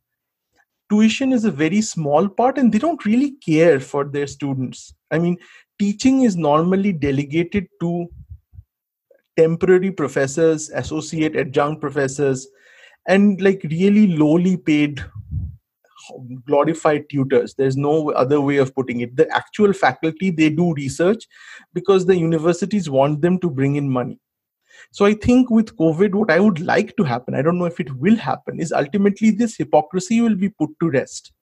tuition is a very small part and they don't really care for their students. I mean teaching is normally delegated to temporary professors associate adjunct professors and like really lowly paid glorified tutors. There's no other way of putting it. The actual faculty they do research because the universities want them to bring in money. So i think with covid what i would like to happen i don't know if it will happen is ultimately this hypocrisy will be put to rest.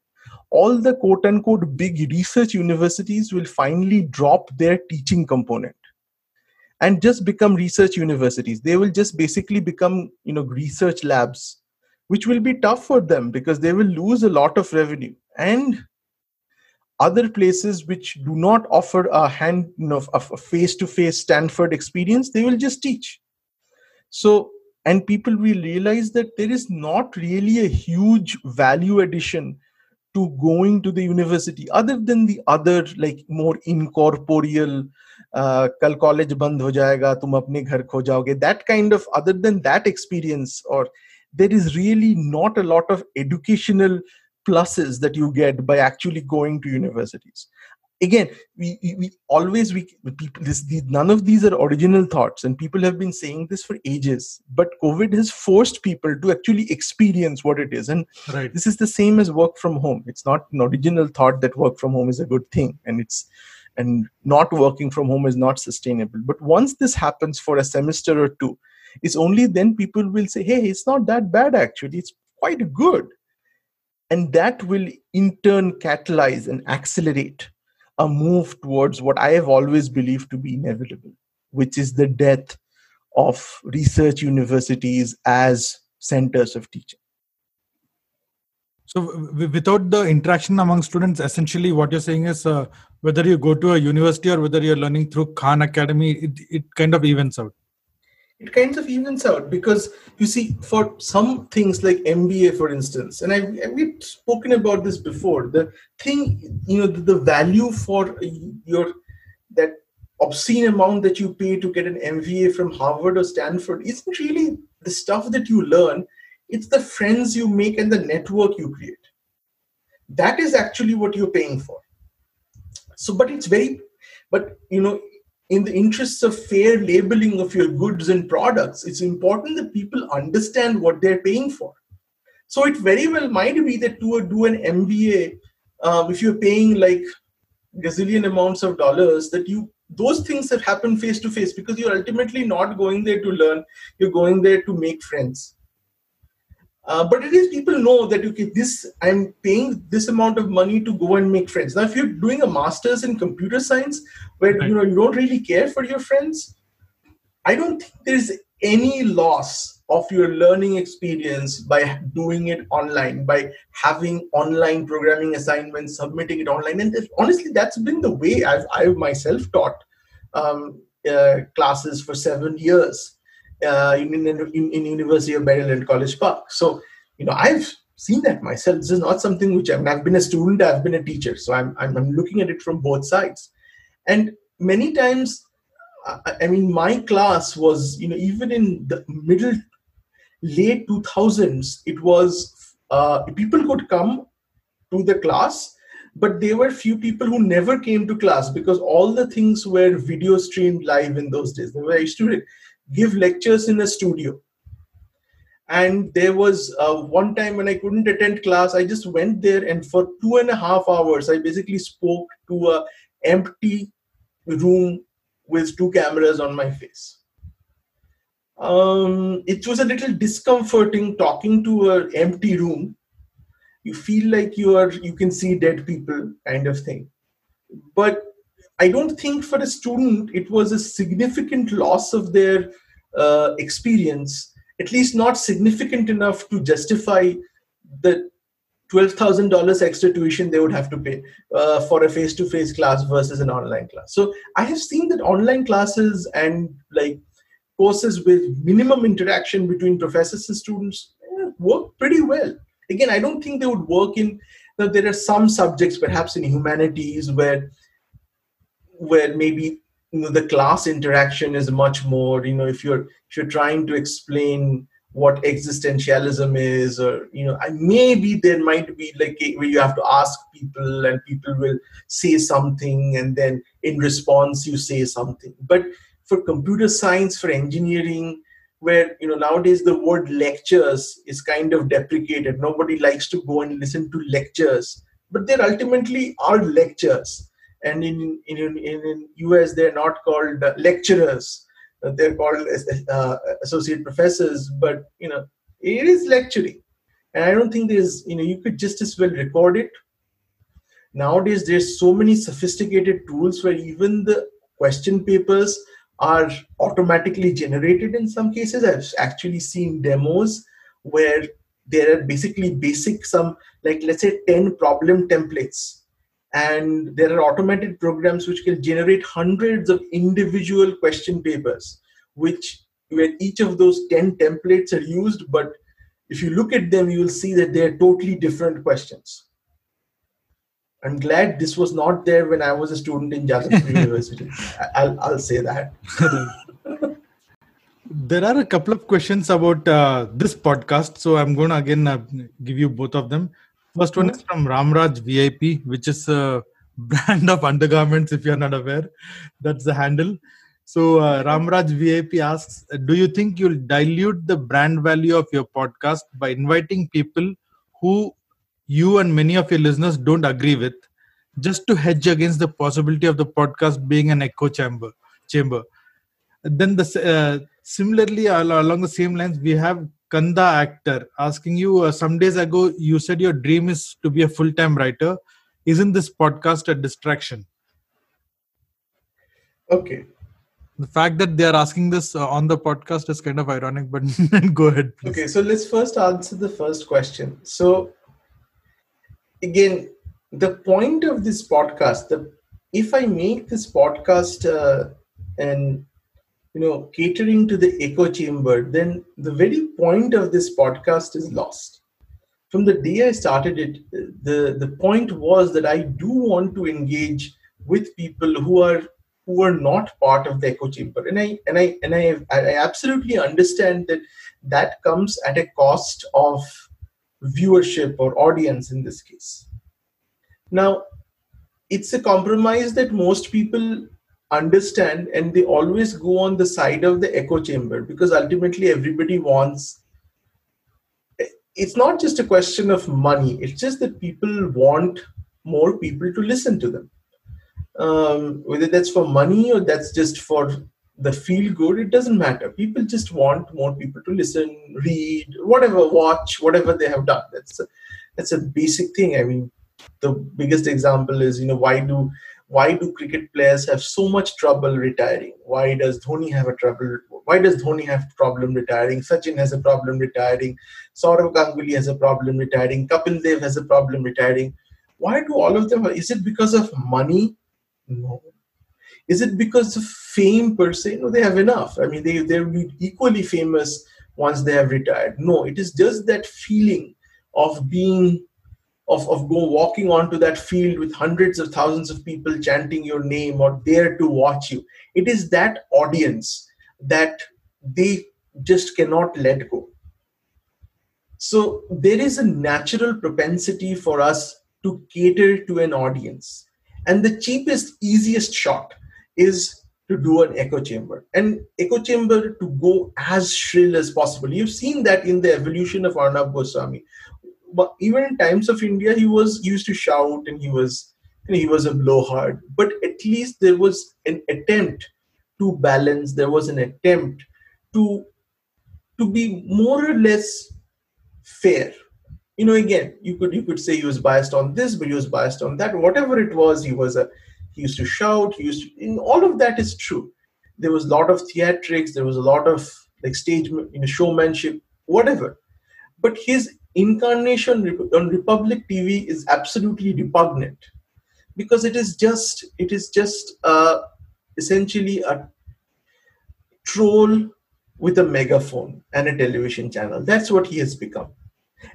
All the quote unquote big research universities will finally drop their teaching component and just become research universities. They will just basically become you know research labs which will be tough for them because they will lose a lot of revenue. And other places which do not offer a hand you know a face to face stanford experience they will just teach. So and people will realize that there is not really a huge value addition to going to the university other than the other like more incorporeal कल college बंद हो जाएगा तुम अपने घर खो जाओगे that kind of other than that experience और there is really not a lot of educational pluses that you get by actually going to universities again we, we always we people this none of these are original thoughts and people have been saying this for ages but covid has forced people to actually experience what it is and right. this is the same as work from home. It's not an original thought that work from home is a good thing and it's and not working from home is not sustainable. But once this happens for a semester or two it's only then people will say hey it's not that bad actually. It's quite good. And that will in turn catalyze and accelerate a move towards what i have always believed to be inevitable which is the death of research universities as centers of teaching so without the interaction among students essentially what you're saying is uh, whether you go to a university or whether you're learning through Khan Academy, it, it kind of evens out. It kind of evens out because you see, for some things like MBA, for instance, and I, we've spoken about this before. The thing, you know, the, the value for your that obscene amount that you pay to get an MBA from Harvard or Stanford isn't really the stuff that you learn. It's the friends you make and the network you create. That is actually what you're paying for so but it's very but you know in the interests of fair labeling of your goods and products it's important that people understand what they're paying for. So it very well might be that to do an mba um, if you're paying like gazillion amounts of dollars that you those things have happened face to face because you're ultimately not going there to learn you're going there to make friends uh, but it is people know that okay this i'm paying this amount of money to go and make friends. Now if you're doing a master's in computer science where right. you know you don't really care for your friends i don't think there's any loss of your learning experience by doing it online by having online programming assignments submitting it online. And honestly that's been the way i've i myself taught um, uh, classes for seven years uh, in, in, in, University of Maryland College Park. So, you know, I've seen that myself. This is not something which I've, I've been a student, I've been a teacher. So I'm, I'm, I'm looking at it from both sides. And many times, I mean, my class was, you know, even in the middle, late 2000s, it was, uh, people could come to the class but there were few people who never came to class because all the things were video streamed live in those days. I used to give lectures in a studio. And there was uh, one time when i couldn't attend class i just went there and for two and a half hours i basically spoke to a empty room with two cameras on my face. Um, it was a little discomforting talking to an empty room. You feel like you are you can see dead people kind of thing. But I don't think for a student it was a significant loss of their uh, experience, at least not significant enough to justify the $12,000 extra tuition they would have to pay uh, for a face to face class versus an online class. So I have seen that online classes and like courses with minimum interaction between professors and students eh, work pretty well. Again, I don't think they would work in, now there are some subjects, perhaps in humanities, where where maybe you know the class interaction is much more you know if you're if you're trying to explain what existentialism is or you know maybe there might be like where you have to ask people and people will say something and then in response you say something. But for computer science for engineering where you know nowadays the word lectures is kind of deprecated. Nobody likes to go and listen to lectures but there ultimately are lectures and in in in, in US they're not called uh, lecturers. Uh, they're called uh, associate professors but you know it is lecturing. And I don't think there's you know you could just as well record it. Nowadays there's so many sophisticated tools where even the question papers are automatically generated in some cases. I've actually seen demos where there are basically basic some like let's say 10 problem templates and there are automated programs which can generate hundreds of individual question papers which where each of those 10 templates are used but if you look at them you will see that they're totally different questions. I'm glad this was not there when i was a student in Jadavpur university. I'll, I'll say that. There are a couple of questions about uh, this podcast so i'm going to again uh, give you both of them First one is from Ramraj VIP, which is a brand of undergarments, if you're not aware. That's the handle. So uh, Ramraj VIP asks, do you think you'll dilute the brand value of your podcast by inviting people who you and many of your listeners don't agree with, just to hedge against the possibility of the podcast being an echo chamber? Chamber. Then the uh, similarly along the same lines, we have Kanda actor asking you uh, some days ago you said your dream is to be a full-time writer. Isn't this podcast a distraction? Okay. The fact that they are asking this uh, on the podcast is kind of ironic but go ahead please. okay so let's first answer the first question. So again the point of this podcast the if i make this podcast uh, and you know catering to the echo chamber then the very point of this podcast is lost. From the day i started it the the point was that i do want to engage with people who are who are not part of the echo chamber. And i and i and i i absolutely understand that that comes at a cost of viewership or audience in this case. Now it's a compromise that most people understand and they always go on the side of the echo chamber because ultimately everybody wants it's not just a question of money it's just that people want more people to listen to them. Um, whether that's for money or that's just for the feel good it doesn't matter. People just want more people to listen read whatever watch whatever they have done. That's a, that's a basic thing. I mean the biggest example is you know why do why do cricket players have so much trouble retiring? Why does dhoni have a trouble why does dhoni have problem retiring? Sachin has a problem retiring. Sourav ganguly has a problem retiring. Kapil dev has a problem retiring. Why do all of them is it because of money? No. Is it because of fame per se? No, they have enough. I mean, they they'll be equally famous once they have retired. No, it is just that feeling of being of, of go walking onto that field with hundreds of thousands of people chanting your name or there to watch you. It is that audience that they just cannot let go. So there is a natural propensity for us to cater to an audience. And the cheapest, easiest shot is to do an echo chamber and echo chamber to go as shrill as possible you've seen that in the evolution of arnab goswami even in times of india he was used to shout and he was know, he was a blowhard. But at least there was an attempt to balance there was an attempt to to be more or less fair. You know again you could you could say he was biased on this but he was biased on that. Whatever it was he was a he used to shout he used to in all of that is true. There was a lot of theatrics there was a lot of like stage you know showmanship whatever. But his incarnation on republic tv is absolutely repugnant. Because it is just it is just uh, essentially a troll with a megaphone and a television channel. That's what he has become.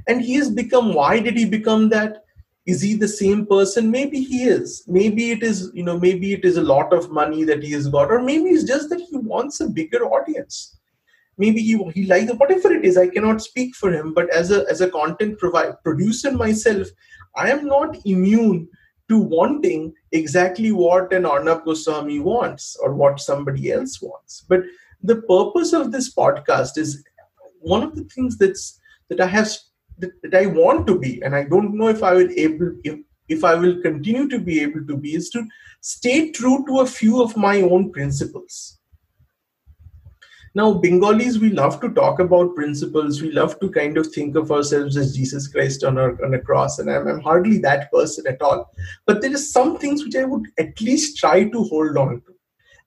And he has become why did he become that? Is he the same person? Maybe he is. Maybe it is you know maybe it is a lot of money that he has got or maybe it's just that he wants a bigger audience maybe he, he likes whatever it is i cannot speak for him but as a as a content provider producer myself i am not immune to wanting exactly what an arnab goswami wants or what somebody else wants but the purpose of this podcast is one of the things that's that i have that I want to be, and I don't know if I will able if, if I will continue to be able to be, is to stay true to a few of my own principles. Now, Bengalis, we love to talk about principles. We love to kind of think of ourselves as Jesus Christ on a, on a cross, and I'm, I'm hardly that person at all. But there are some things which I would at least try to hold on to.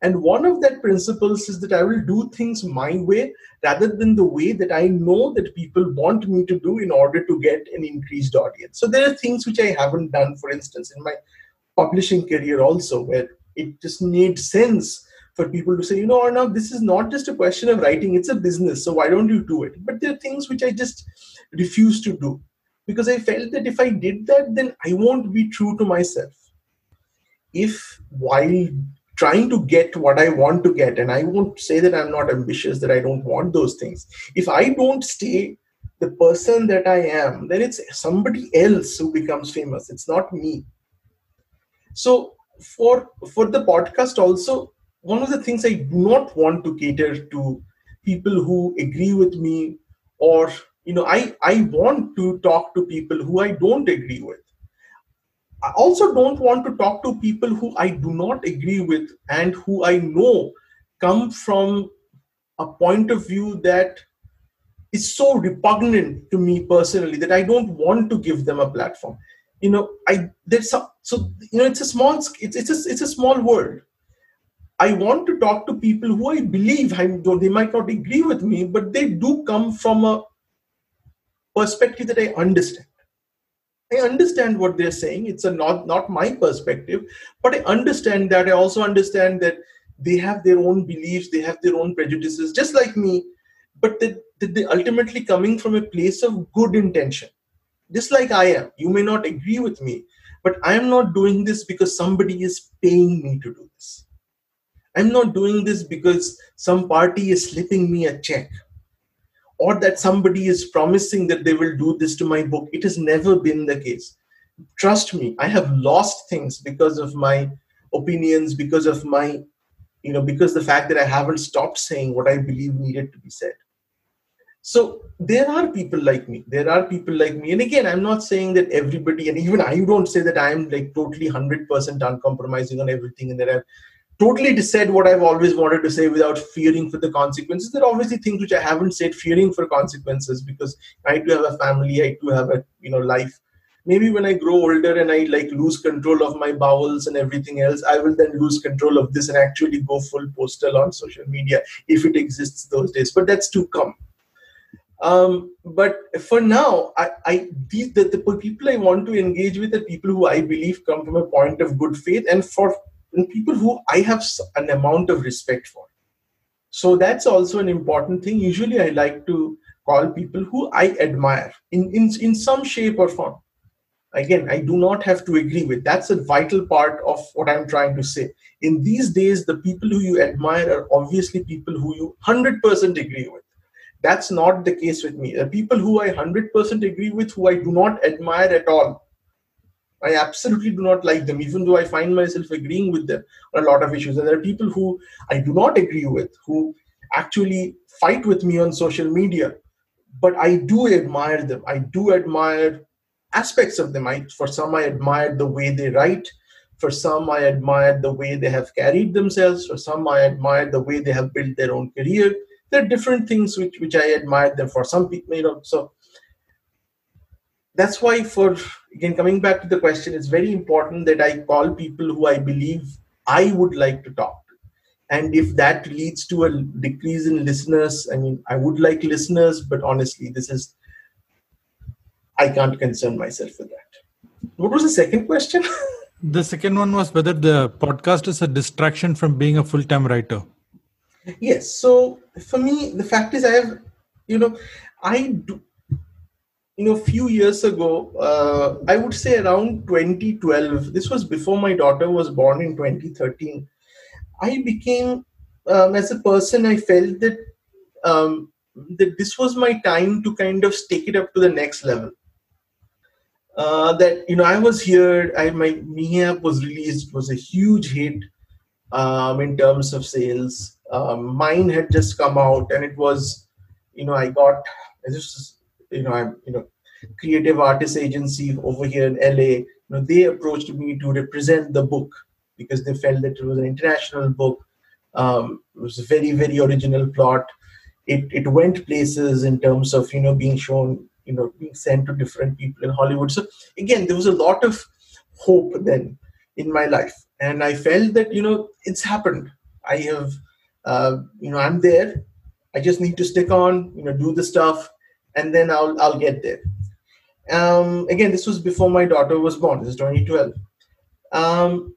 And one of that principles is that I will do things my way rather than the way that I know that people want me to do in order to get an increased audience. So there are things which I haven't done, for instance, in my publishing career also, where it just made sense for people to say, you know, Arnab, this is not just a question of writing, it's a business. So why don't you do it? But there are things which I just refuse to do because I felt that if I did that, then I won't be true to myself. If while trying to get what I want to get. And I won't say that I'm not ambitious, that I don't want those things. If I don't stay the person that I am, then it's somebody else who becomes famous. It's not me. So for for the podcast also, one of the things I do not want to cater to people who agree with me or you know I, I want to talk to people who I don't agree with I also don't want to talk to people who I do not agree with and who I know come from a point of view that is so repugnant to me personally that I don't want to give them a platform. You know, I there's some, so you know it's a small it's it's a, it's a small world. I want to talk to people who I believe I they might not agree with me, but they do come from a perspective that I understand. I understand what they're saying. It's a not not my perspective, but I understand that. I also understand that they have their own beliefs, they have their own prejudices, just like me. But that they, they ultimately coming from a place of good intention, just like I am. You may not agree with me, but I am not doing this because somebody is paying me to do. I'm not doing this because some party is slipping me a check or that somebody is promising that they will do this to my book. It has never been the case. Trust me, I have lost things because of my opinions, because of my, you know, because the fact that I haven't stopped saying what I believe needed to be said. So there are people like me. There are people like me. And again, I'm not saying that everybody, and even I don't say that I'm like totally 100% uncompromising on everything and that I've totally said what I've always wanted to say without fearing for the consequences. There are obviously things which I haven't said fearing for consequences because I do have a family, I do have a you know life. Maybe when I grow older and I like lose control of my bowels and everything else, I will then lose control of this and actually go full postal on social media if it exists those days. But that's to come. Um, but for now, I, I these the, the people I want to engage with are people who I believe come from a point of good faith and for and people who I have an amount of respect for. So that's also an important thing. Usually, I like to call people who I admire in, in, in some shape or form. Again, I do not have to agree with. That's a vital part of what I'm trying to say. In these days, the people who you admire are obviously people who you 100% agree with. That's not the case with me. The people who I 100% agree with, who I do not admire at all, I absolutely do not like them, even though I find myself agreeing with them on a lot of issues. And there are people who I do not agree with, who actually fight with me on social media. But I do admire them. I do admire aspects of them. I, for some, I admire the way they write. For some, I admire the way they have carried themselves. For some, I admire the way they have built their own career. There are different things which, which I admire them for. Some people, you know, so that's why for again coming back to the question it's very important that i call people who i believe i would like to talk to. And if that leads to a decrease in listeners i mean i would like listeners but honestly this is i can't concern myself with that. What was the second question? The second one was whether the podcast is a distraction from being a full-time writer. Yes. So for me the fact is i have you know i do you know, few years ago, uh, I would say around 2012, this was before my daughter was born in 2013, I became, um, as a person, I felt that, um, that this was my time to kind of take it up to the next level. Uh, that, you know, I was here, I, my Me app was released, was a huge hit um, in terms of sales. Um, mine had just come out and it was, you know, I got, this was you know, I'm, you know, creative artist agency over here in LA. You know, they approached me to represent the book because they felt that it was an international book. Um, it was a very, very original plot. It it went places in terms of you know being shown, you know, being sent to different people in Hollywood. So again, there was a lot of hope then in my life, and I felt that you know it's happened. I have, uh, you know, I'm there. I just need to stick on, you know, do the stuff, and then I'll I'll get there. Um, again, this was before my daughter was born. This is 2012. Um,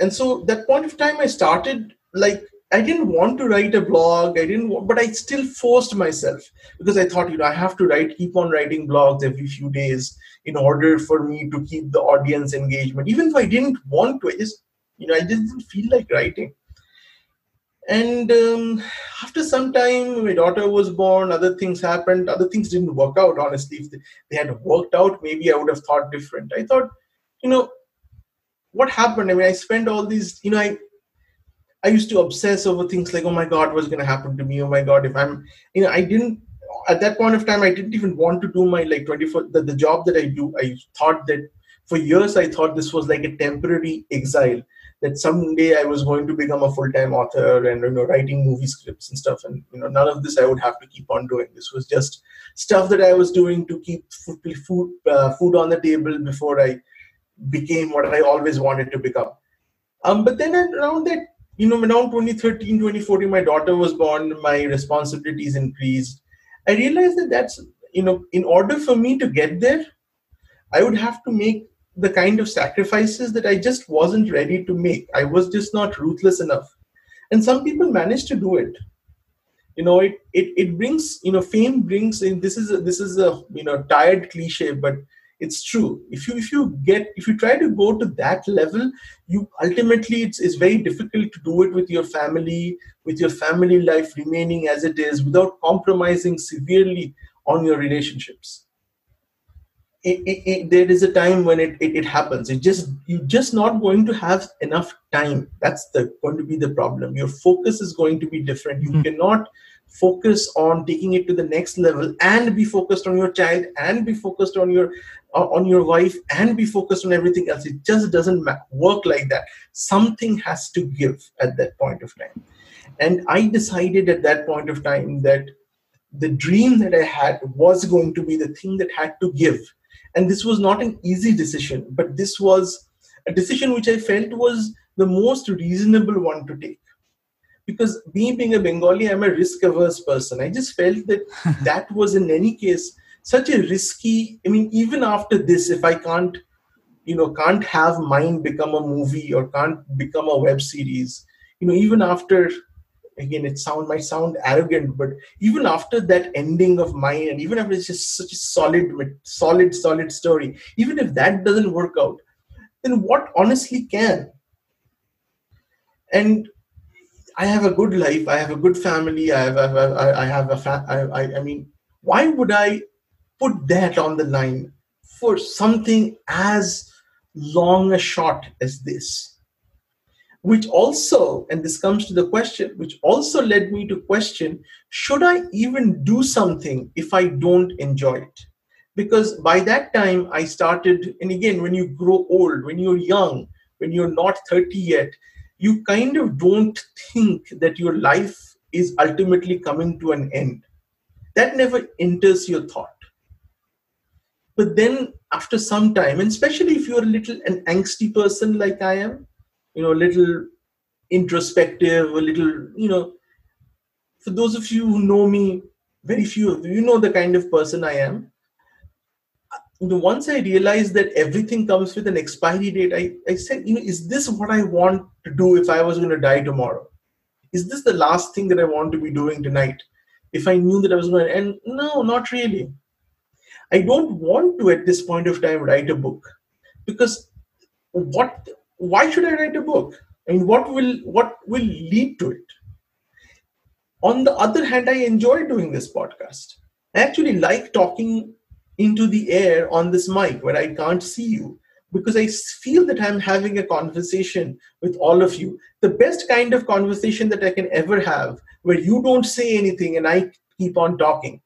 and so that point of time, I started like I didn't want to write a blog. I didn't, want, but I still forced myself because I thought, you know, I have to write, keep on writing blogs every few days in order for me to keep the audience engagement. Even if I didn't want to, I just, you know, I just didn't feel like writing and um, after some time my daughter was born other things happened other things didn't work out honestly. If they, had worked out maybe i would have thought different. I thought you know what happened? I mean i spent all these you know i i used to obsess over things like oh my god what's going to happen to me? Oh my god if i'm you know i didn't at that point of time i didn't even want to do my like 24 the, the job that i do i thought that for years i thought this was like a temporary exile that someday I was going to become a full-time author and you know writing movie scripts and stuff. And you know none of this I would have to keep on doing. This was just stuff that I was doing to keep food food, uh, food on the table before I became what I always wanted to become. Um, but then around that, you know, around 2013, 2014, my daughter was born. My responsibilities increased. I realized that that's you know, in order for me to get there, I would have to make the kind of sacrifices that I just wasn't ready to make. I was just not ruthless enough. And some people manage to do it. You know, it it, it brings, you know, fame brings in this is a, this is a you know tired cliche, but it's true. If you if you get if you try to go to that level, you ultimately it's, it's very difficult to do it with your family, with your family life remaining as it is without compromising severely on your relationships it, it, it, there is a time when it, it, happens it just you're just not going to have enough time that's the going to be the problem your focus is going to be different you mm. cannot focus on taking it to the next level and be focused on your child and be focused on your on your wife and be focused on everything else. It just doesn't work like that. Something has to give at that point of time. And I decided at that point of time that the dream that I had was going to be the thing that had to give. And this was not an easy decision, but this was a decision which I felt was the most reasonable one to take. Because me being a Bengali, I'm a risk averse person. I just felt that that was in any case such a risky i mean even after this if i can't you know can't have mine become a movie or can't become a web series you know even after again it sound might sound arrogant but even after that ending of mine and even if it's just such a solid solid solid story even if that doesn't work out then what honestly can? And i have a good life i have a good family i have a, I have a fa- I, I mean why would i put that on the line for something as long a shot as this which also and this comes to the question which also led me to question should i even do something if i don't enjoy it? Because by that time i started and again when you grow old when you're young when you're not 30 yet you kind of don't think that your life is ultimately coming to an end. That never enters your thought. But then after some time, and especially if you're a little an angsty person like I am, you know, a little introspective, a little, you know, for those of you who know me, very few of you, know the kind of person I am. Know, once I realized that everything comes with an expiry date, I, I said, you know, is this what I want to do if I was going to die tomorrow? Is this the last thing that I want to be doing tonight? If I knew that I was going to, and no, not really. I don't want to at this point of time write a book because what why should I write a book? I mean what will what will lead to it? On the other hand, I enjoy doing this podcast. I actually like talking into the air on this mic where I can't see you because I feel that I'm having a conversation with all of you. The best kind of conversation that I can ever have where you don't say anything and I keep on talking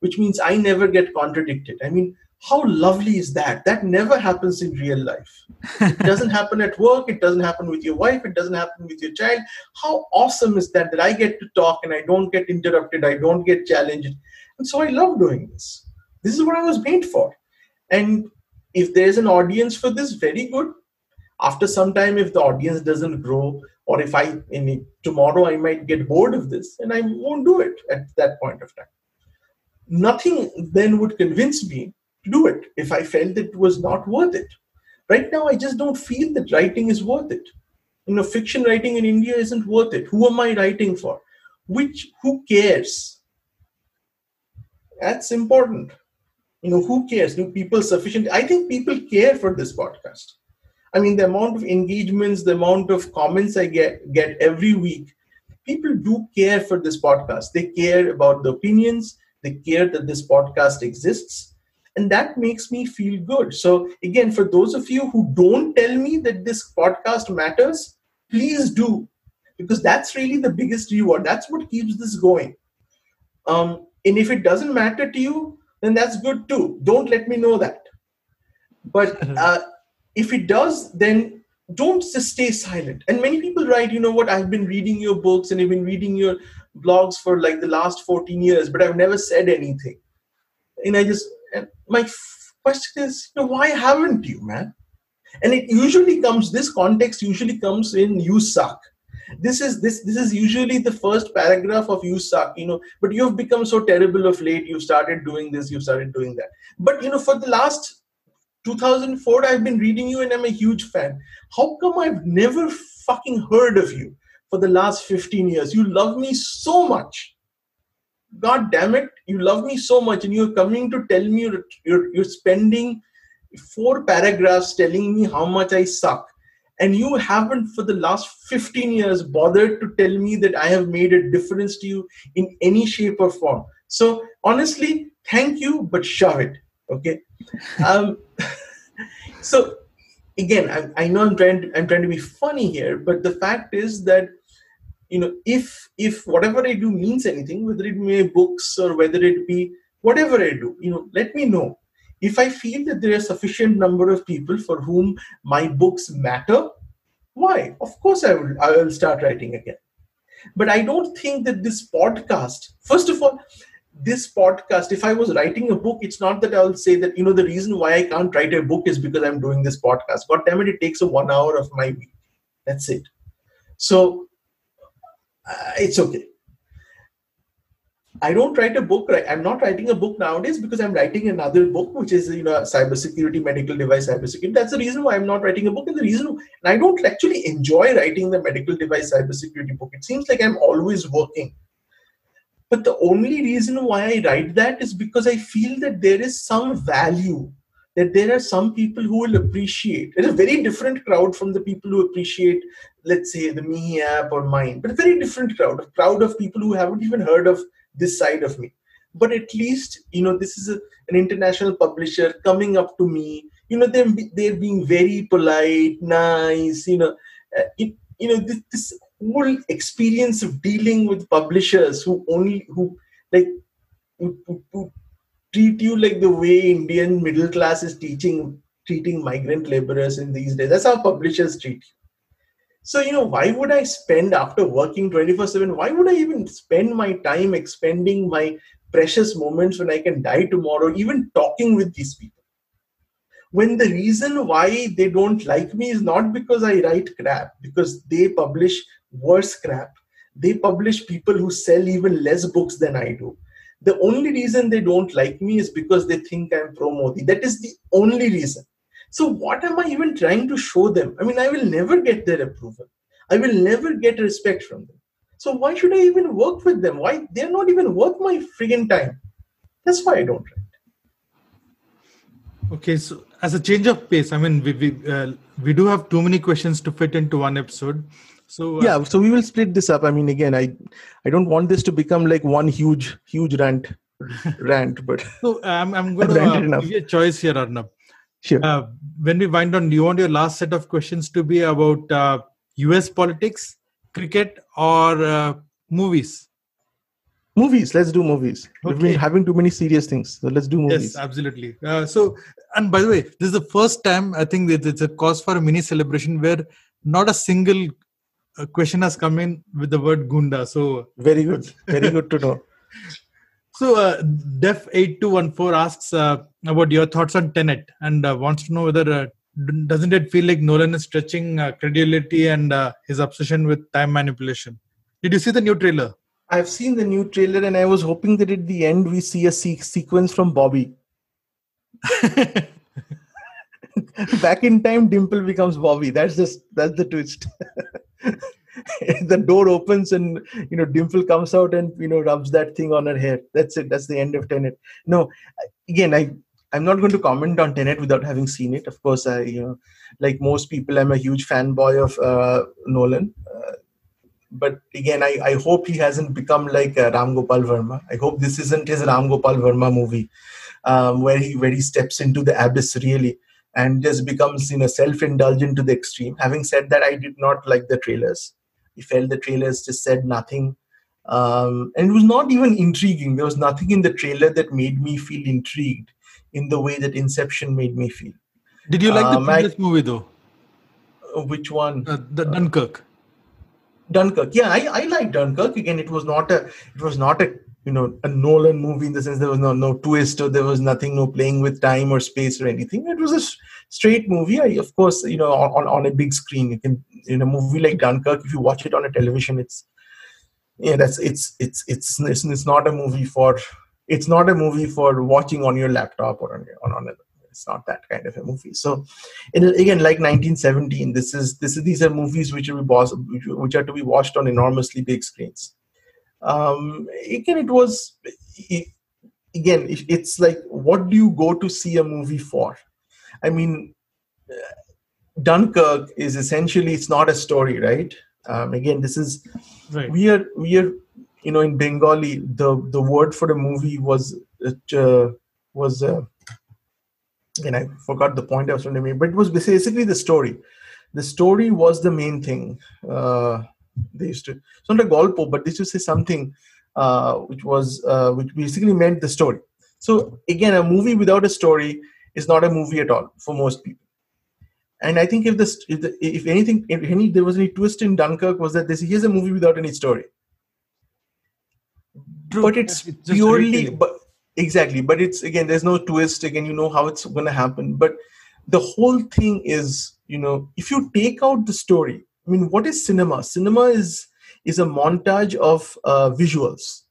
which means I never get contradicted. I mean, how lovely is that? That never happens in real life. It doesn't happen at work, it doesn't happen with your wife, it doesn't happen with your child. How awesome is that that I get to talk and I don't get interrupted, I don't get challenged. And so I love doing this. This is what I was made for. And if there's an audience for this, very good. After some time, if the audience doesn't grow, or if I in tomorrow I might get bored of this, and I won't do it at that point of time nothing then would convince me to do it if I felt it was not worth it. Right now, I just don't feel that writing is worth it. You know, fiction writing in India isn't worth it. Who am I writing for? Which, who cares? That's important. You know, who cares? Do people sufficient? I think people care for this podcast. I mean, the amount of engagements, the amount of comments I get get every week, people do care for this podcast. They care about the opinions they care that this podcast exists and that makes me feel good. So again for those of you who don't tell me that this podcast matters please do because that's really the biggest reward. That's what keeps this going. Um, and if it doesn't matter to you then that's good too. Don't let me know that. But uh, if it does then don't just stay silent. And many people write you know what? I've been reading your books and i've been reading your blogs for like the last 14 years, but I've never said anything. And I just, and my question is, you know, why haven't you, man? And it usually comes, this context usually comes in you suck. This is this this is usually the first paragraph of you suck, you know, but you've become so terrible of late, you've started doing this, you've started doing that. But you know, for the last 2004, I've been reading you and I'm a huge fan. How come I've never fucking heard of you? for the last 15 years. You love me so much. God damn it, you love me so much, and you're coming to tell me you're, you're, you're spending four paragraphs telling me how much I suck. And you haven't, for the last 15 years, bothered to tell me that I have made a difference to you in any shape or form. So, honestly, thank you, but shove it. Okay. um, so, again, I, I know I'm trying to, I'm trying to be funny here, but the fact is that you know if if whatever i do means anything whether it be books or whether it be whatever i do you know let me know. If i feel that there are sufficient number of people for whom my books matter why? Of course i will i will start writing again. But i don't think that this podcast first of all this podcast if i was writing a book it's not that i'll say that you know the reason why i can't write a book is because i'm doing this podcast. God damn it it takes a one hour of my week. That's it. So uh, it's okay I don't write a book. I'm not writing a book nowadays because I'm writing another book, which is you know cybersecurity, medical device cybersecurity. That's the reason why I'm not writing a book, and the reason and I don't actually enjoy writing the medical device cybersecurity book. It seems like I'm always working. But the only reason why I write that is because I feel that there is some value, that there are some people who will appreciate. It's a very different crowd from the people who appreciate, let's say, the Mihi app or mine, but a very different crowd, a crowd of people who haven't even heard of this side of me. But at least you know this is a, an international publisher coming up to me you know they're, they're being very polite nice you know uh, it, you know this, this whole experience of dealing with publishers who only who like who, who, who treat you like the way indian middle class is teaching treating migrant laborers in these days. That's how publishers treat you so, you know, why would I spend after working 24 7? Why would I even spend my time expending my precious moments when I can die tomorrow, even talking with these people? When the reason why they don't like me is not because I write crap, because they publish worse crap. They publish people who sell even less books than I do. The only reason they don't like me is because they think I'm pro Modi. That is the only reason. So, what am I even trying to show them? I mean, I will never get their approval. I will never get respect from them. So, why should I even work with them? Why? They're not even worth my friggin' time. That's why I don't write. Okay, so as a change of pace, I mean, we we, uh, we do have too many questions to fit into one episode. So uh, yeah, so we will split this up. I mean, again, I I don't want this to become like one huge huge rant rant, but so I'm I'm going to uh, give you a choice here, Arnab. Sure. Uh, when we wind down, do you want your last set of questions to be about uh, US politics, cricket, or uh, movies? Movies. Let's do movies. Okay. We've been having too many serious things. So let's do movies. Yes, absolutely. Uh, so, and by the way, this is the first time I think that it's a cause for a mini celebration where not a single uh, question has come in with the word Gunda. So, very good. Very good to know. So, uh, Def8214 asks uh, about your thoughts on Tenet and uh, wants to know whether uh, doesn't it feel like Nolan is stretching uh, credibility and uh, his obsession with time manipulation? Did you see the new trailer? I've seen the new trailer and I was hoping that at the end we see a se- sequence from Bobby. Back in time, Dimple becomes Bobby. That's just that's the twist. the door opens and you know dimple comes out and you know rubs that thing on her hair. That's it. That's the end of tenet. No again i i'm not going to comment on tenet without having seen it. Of course i you know like most people i'm a huge fanboy of uh, nolan. Uh, but again I, I hope he hasn't become like uh, ram gopal varma. I hope this isn't his ram gopal varma movie um, where he where he steps into the abyss really and just becomes you know self-indulgent to the extreme. Having said that i did not like the trailers he felt the trailers just said nothing. Um, and it was not even intriguing. There was nothing in the trailer that made me feel intrigued in the way that Inception made me feel. Did you like um, the previous I, movie though? Uh, which one? Uh, the Dunkirk. Dunkirk. Yeah, I, I like Dunkirk. Again, it was not a it was not a you know a Nolan movie in the sense there was no no twist or there was nothing no playing with time or space or anything. It was a straight movie. I, of course, you know on, on a big screen you can in a movie like Dunkirk, if you watch it on a television, it's yeah, that's it's it's it's it's, it's not a movie for it's not a movie for watching on your laptop or on on, on a, it's not that kind of a movie. So, again, like 1917, this is this is these are movies which are which are to be watched on enormously big screens. Um, again, it was again, it's like what do you go to see a movie for? I mean, Dunkirk is essentially it's not a story, right? Um, again, this is right. we are we are you know in Bengali the the word for the movie was uh, was uh, and I forgot the point I was trying to make, but it was basically the story. The story was the main thing. Uh, they used to it's not a golpo, but they used to say something uh, which was uh, which basically meant the story. So again, a movie without a story is not a movie at all for most people. And I think if this, if, the, if anything, if any, there was any twist in Dunkirk was that this here's a movie without any story. True. But it's, it's purely, but exactly. But it's again, there's no twist. Again, you know how it's going to happen. But the whole thing is, you know, if you take out the story, I mean, what is cinema? Cinema is is a montage of uh, visuals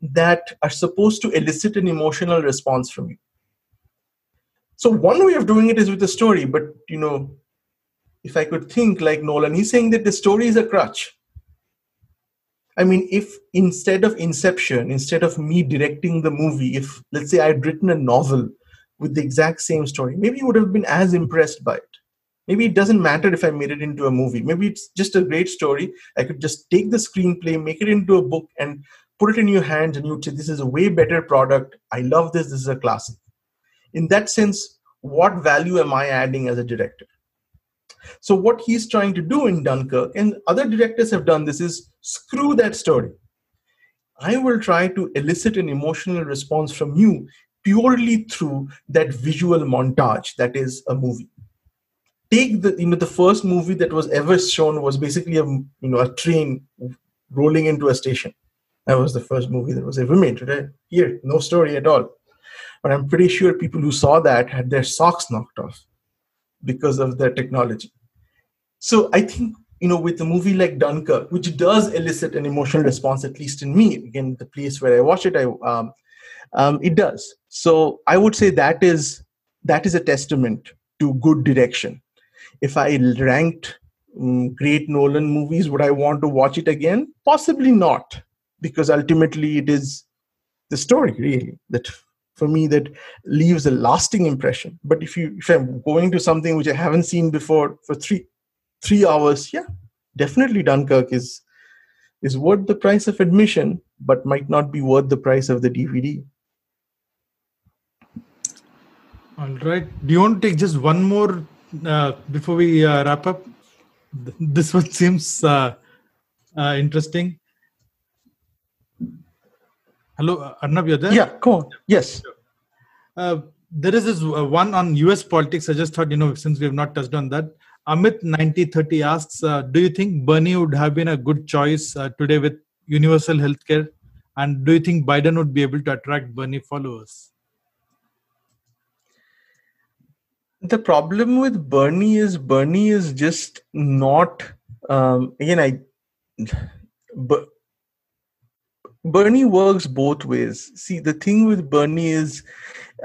that are supposed to elicit an emotional response from you. So one way of doing it is with a story, but you know, if I could think like Nolan, he's saying that the story is a crutch. I mean, if instead of Inception, instead of me directing the movie, if let's say I'd written a novel with the exact same story, maybe you would have been as impressed by it. Maybe it doesn't matter if I made it into a movie. Maybe it's just a great story. I could just take the screenplay, make it into a book, and put it in your hands, and you'd say, This is a way better product. I love this. This is a classic. In that sense, what value am I adding as a director? So, what he's trying to do in Dunkirk, and other directors have done this, is screw that story. I will try to elicit an emotional response from you purely through that visual montage that is a movie take the you know the first movie that was ever shown was basically a you know a train rolling into a station. That was the first movie that was ever made right? Here no story at all. But i'm pretty sure people who saw that had their socks knocked off because of their technology. So i think you know with a movie like dunkirk which does elicit an emotional response at least in me again the place where i watch it i um, um, it does. So i would say that is that is a testament to good direction if I ranked um, great Nolan movies, would I want to watch it again? Possibly not, because ultimately it is the story really that for me that leaves a lasting impression. But if you if I'm going to something which I haven't seen before for three three hours, yeah, definitely Dunkirk is is worth the price of admission, but might not be worth the price of the DVD. All right. Do you want to take just one more uh, before we uh, wrap up, this one seems uh, uh, interesting. Hello, Arnab, you're there? Yeah, go on. Yes. Uh, there is this uh, one on US politics. I just thought, you know, since we have not touched on that, Amit 9030 asks, uh, do you think Bernie would have been a good choice uh, today with universal healthcare? And do you think Biden would be able to attract Bernie followers? The problem with Bernie is Bernie is just not um, again I but Bernie works both ways. See, the thing with Bernie is,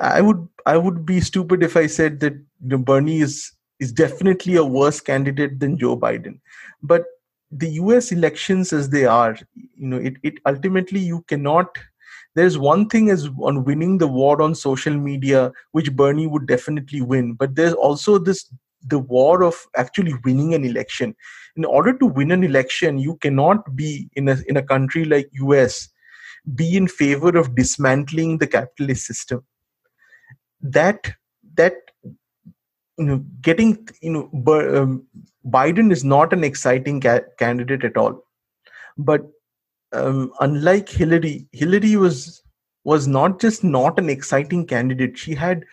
I would I would be stupid if I said that you know, Bernie is is definitely a worse candidate than Joe Biden. But the U.S. elections, as they are, you know, it, it ultimately you cannot there's one thing is on winning the war on social media which bernie would definitely win. But there's also this the war of actually winning an election. In order to win an election you cannot be in a in a country like us be in favor of dismantling the capitalist system. That that you know getting you know um, biden is not an exciting ca- candidate at all. But um, unlike Hillary, Hillary was was not just not an exciting candidate. She had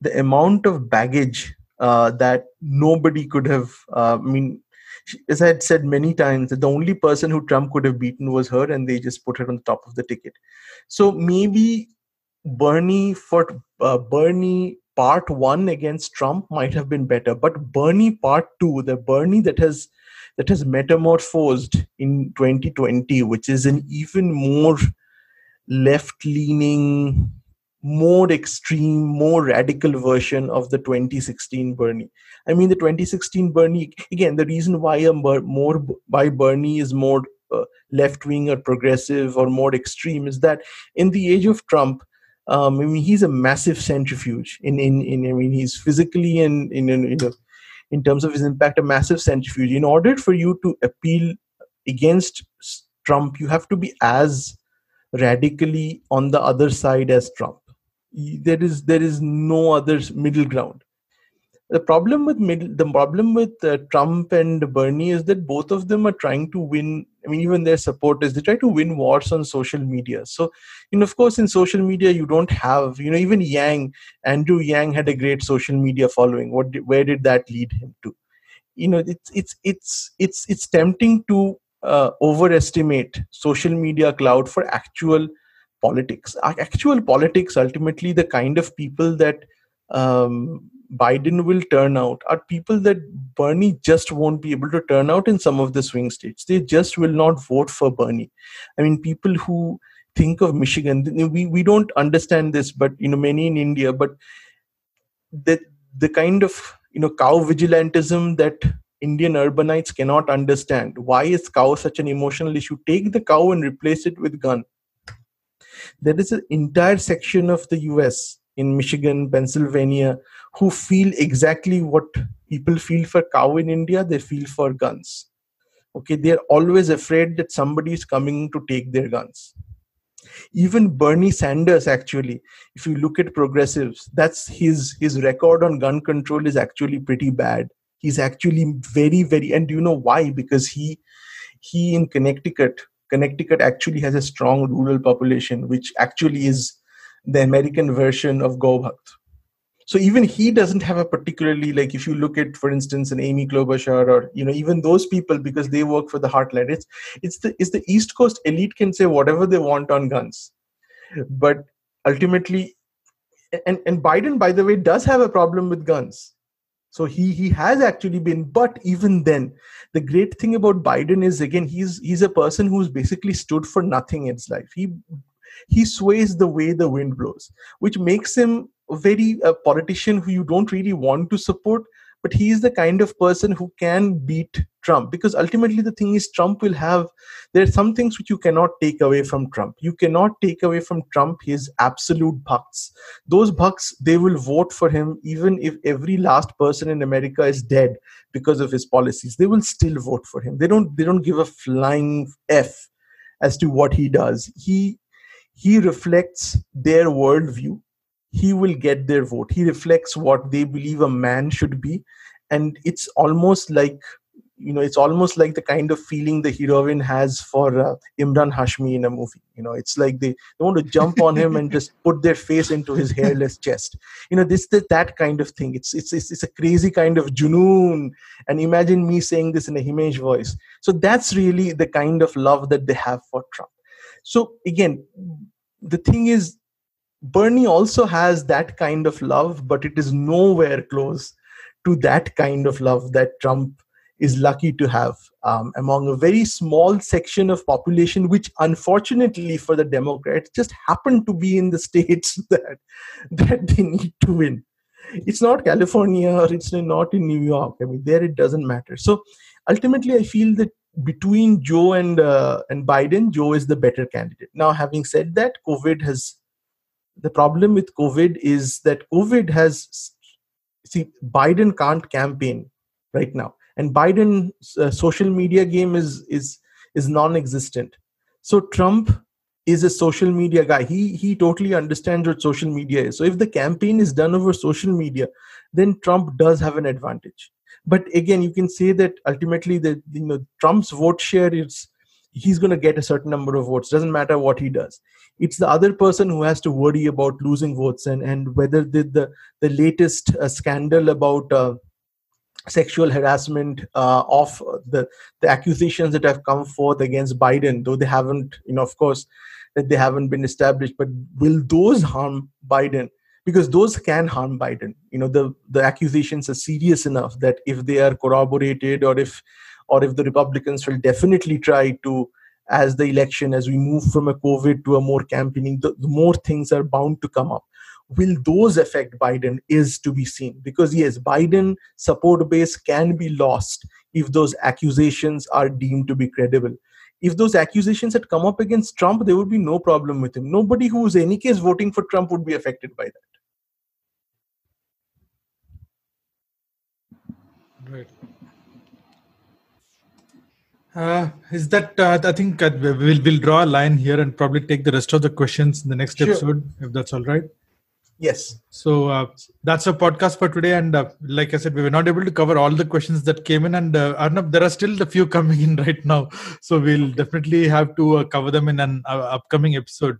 the amount of baggage uh, that nobody could have. Uh, I mean, she, as I had said many times, that the only person who Trump could have beaten was her, and they just put her on the top of the ticket. So maybe Bernie for uh, Bernie part one against Trump might have been better, but Bernie part two, the Bernie that has that has metamorphosed in 2020, which is an even more left leaning, more extreme, more radical version of the 2016 Bernie. I mean, the 2016 Bernie, again, the reason why a more by Bernie is more uh, left wing or progressive or more extreme is that in the age of Trump, um, I mean, he's a massive centrifuge. In, in, in I mean, he's physically and in, in, in, in terms of his impact, a massive centrifuge. In order for you to appeal against Trump, you have to be as radically on the other side as Trump. There is there is no other middle ground. The problem with the problem with uh, Trump and Bernie is that both of them are trying to win. I mean, even their supporters they try to win wars on social media. So, you know, of course, in social media you don't have, you know, even Yang, Andrew Yang had a great social media following. What, where did that lead him to? You know, it's it's it's it's it's tempting to uh, overestimate social media cloud for actual politics. Actual politics, ultimately, the kind of people that um, Biden will turn out are people that Bernie just won't be able to turn out in some of the swing states. They just will not vote for Bernie. I mean, people who think of Michigan, we, we don't understand this, but you know, many in India, but the the kind of you know cow vigilantism that Indian urbanites cannot understand. Why is cow such an emotional issue? Take the cow and replace it with gun. There is an entire section of the US in Michigan, Pennsylvania, who feel exactly what people feel for cow in India, they feel for guns. Okay, they're always afraid that somebody is coming to take their guns. Even Bernie Sanders, actually, if you look at progressives, that's his his record on gun control is actually pretty bad. He's actually very, very, and do you know why? Because he he in Connecticut, Connecticut actually has a strong rural population, which actually is the American version of Gaubhakt. So even he doesn't have a particularly like if you look at, for instance, an Amy Klobuchar or you know even those people because they work for the Heartland. It's it's the it's the East Coast elite can say whatever they want on guns, but ultimately, and and Biden by the way does have a problem with guns. So he he has actually been, but even then, the great thing about Biden is again he's he's a person who's basically stood for nothing in his life. He he sways the way the wind blows, which makes him a very a politician who you don't really want to support. But he is the kind of person who can beat Trump because ultimately the thing is Trump will have there are some things which you cannot take away from Trump. You cannot take away from Trump his absolute bucks. Those bucks they will vote for him even if every last person in America is dead because of his policies. They will still vote for him. They don't they don't give a flying f as to what he does. He he reflects their worldview. He will get their vote. He reflects what they believe a man should be. And it's almost like you know it's almost like the kind of feeling the heroine has for uh, emraan hashmi in a movie. You know it's like they, they want to jump on him and just put their face into his hairless chest. You know this, this that kind of thing. It's, it's it's it's a crazy kind of junoon. And imagine me saying this in a himesh voice. So that's really the kind of love that they have for trump so again, the thing is, Bernie also has that kind of love, but it is nowhere close to that kind of love that Trump is lucky to have um, among a very small section of population which unfortunately for the democrats just happen to be in the states that that they need to win. It's not california or it's not in new york. I mean there it doesn't matter. So ultimately i feel that between Joe and uh, and Biden, Joe is the better candidate. Now, having said that, COVID has the problem with COVID is that COVID has see Biden can't campaign right now, and Biden's uh, social media game is is is non-existent. So Trump is a social media guy. He he totally understands what social media is. So if the campaign is done over social media, then Trump does have an advantage but again you can say that ultimately the you know trump's vote share is he's going to get a certain number of votes. Doesn't matter what he does. It's the other person who has to worry about losing votes and and whether the the, the latest uh, scandal about uh, sexual harassment uh, of the the accusations that have come forth against biden though they haven't you know of course that they haven't been established but will those harm biden because those can harm Biden. You know, the the accusations are serious enough that if they are corroborated, or if or if the Republicans will definitely try to, as the election, as we move from a COVID to a more campaigning, the, the more things are bound to come up. Will those affect Biden is to be seen because yes, Biden support base can be lost if those accusations are deemed to be credible if those accusations had come up against Trump, there would be no problem with him. Nobody who is in any case voting for Trump would be affected by that. Right. Uh, is that uh, I think uh, we'll we'll draw a line here and probably take the rest of the questions in the next sure. episode if that's all right. Yes. So uh, that's a podcast for today. And uh, like I said, we were not able to cover all the questions that came in. And uh, Arnab, there are still a few coming in right now. So we'll definitely have to uh, cover them in an uh, upcoming episode.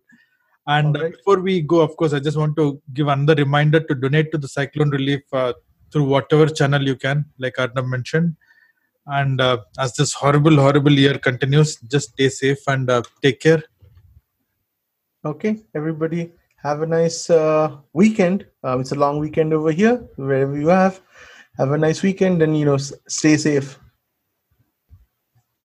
And Alright. before we go, of course, I just want to give another reminder to donate to the cyclone relief uh, through whatever channel you can, like Arnab mentioned. And uh, as this horrible, horrible year continues, just stay safe and uh, take care. Okay, everybody, have a nice uh, weekend. Um, it's a long weekend over here, wherever you have. Have a nice weekend and you know, stay safe.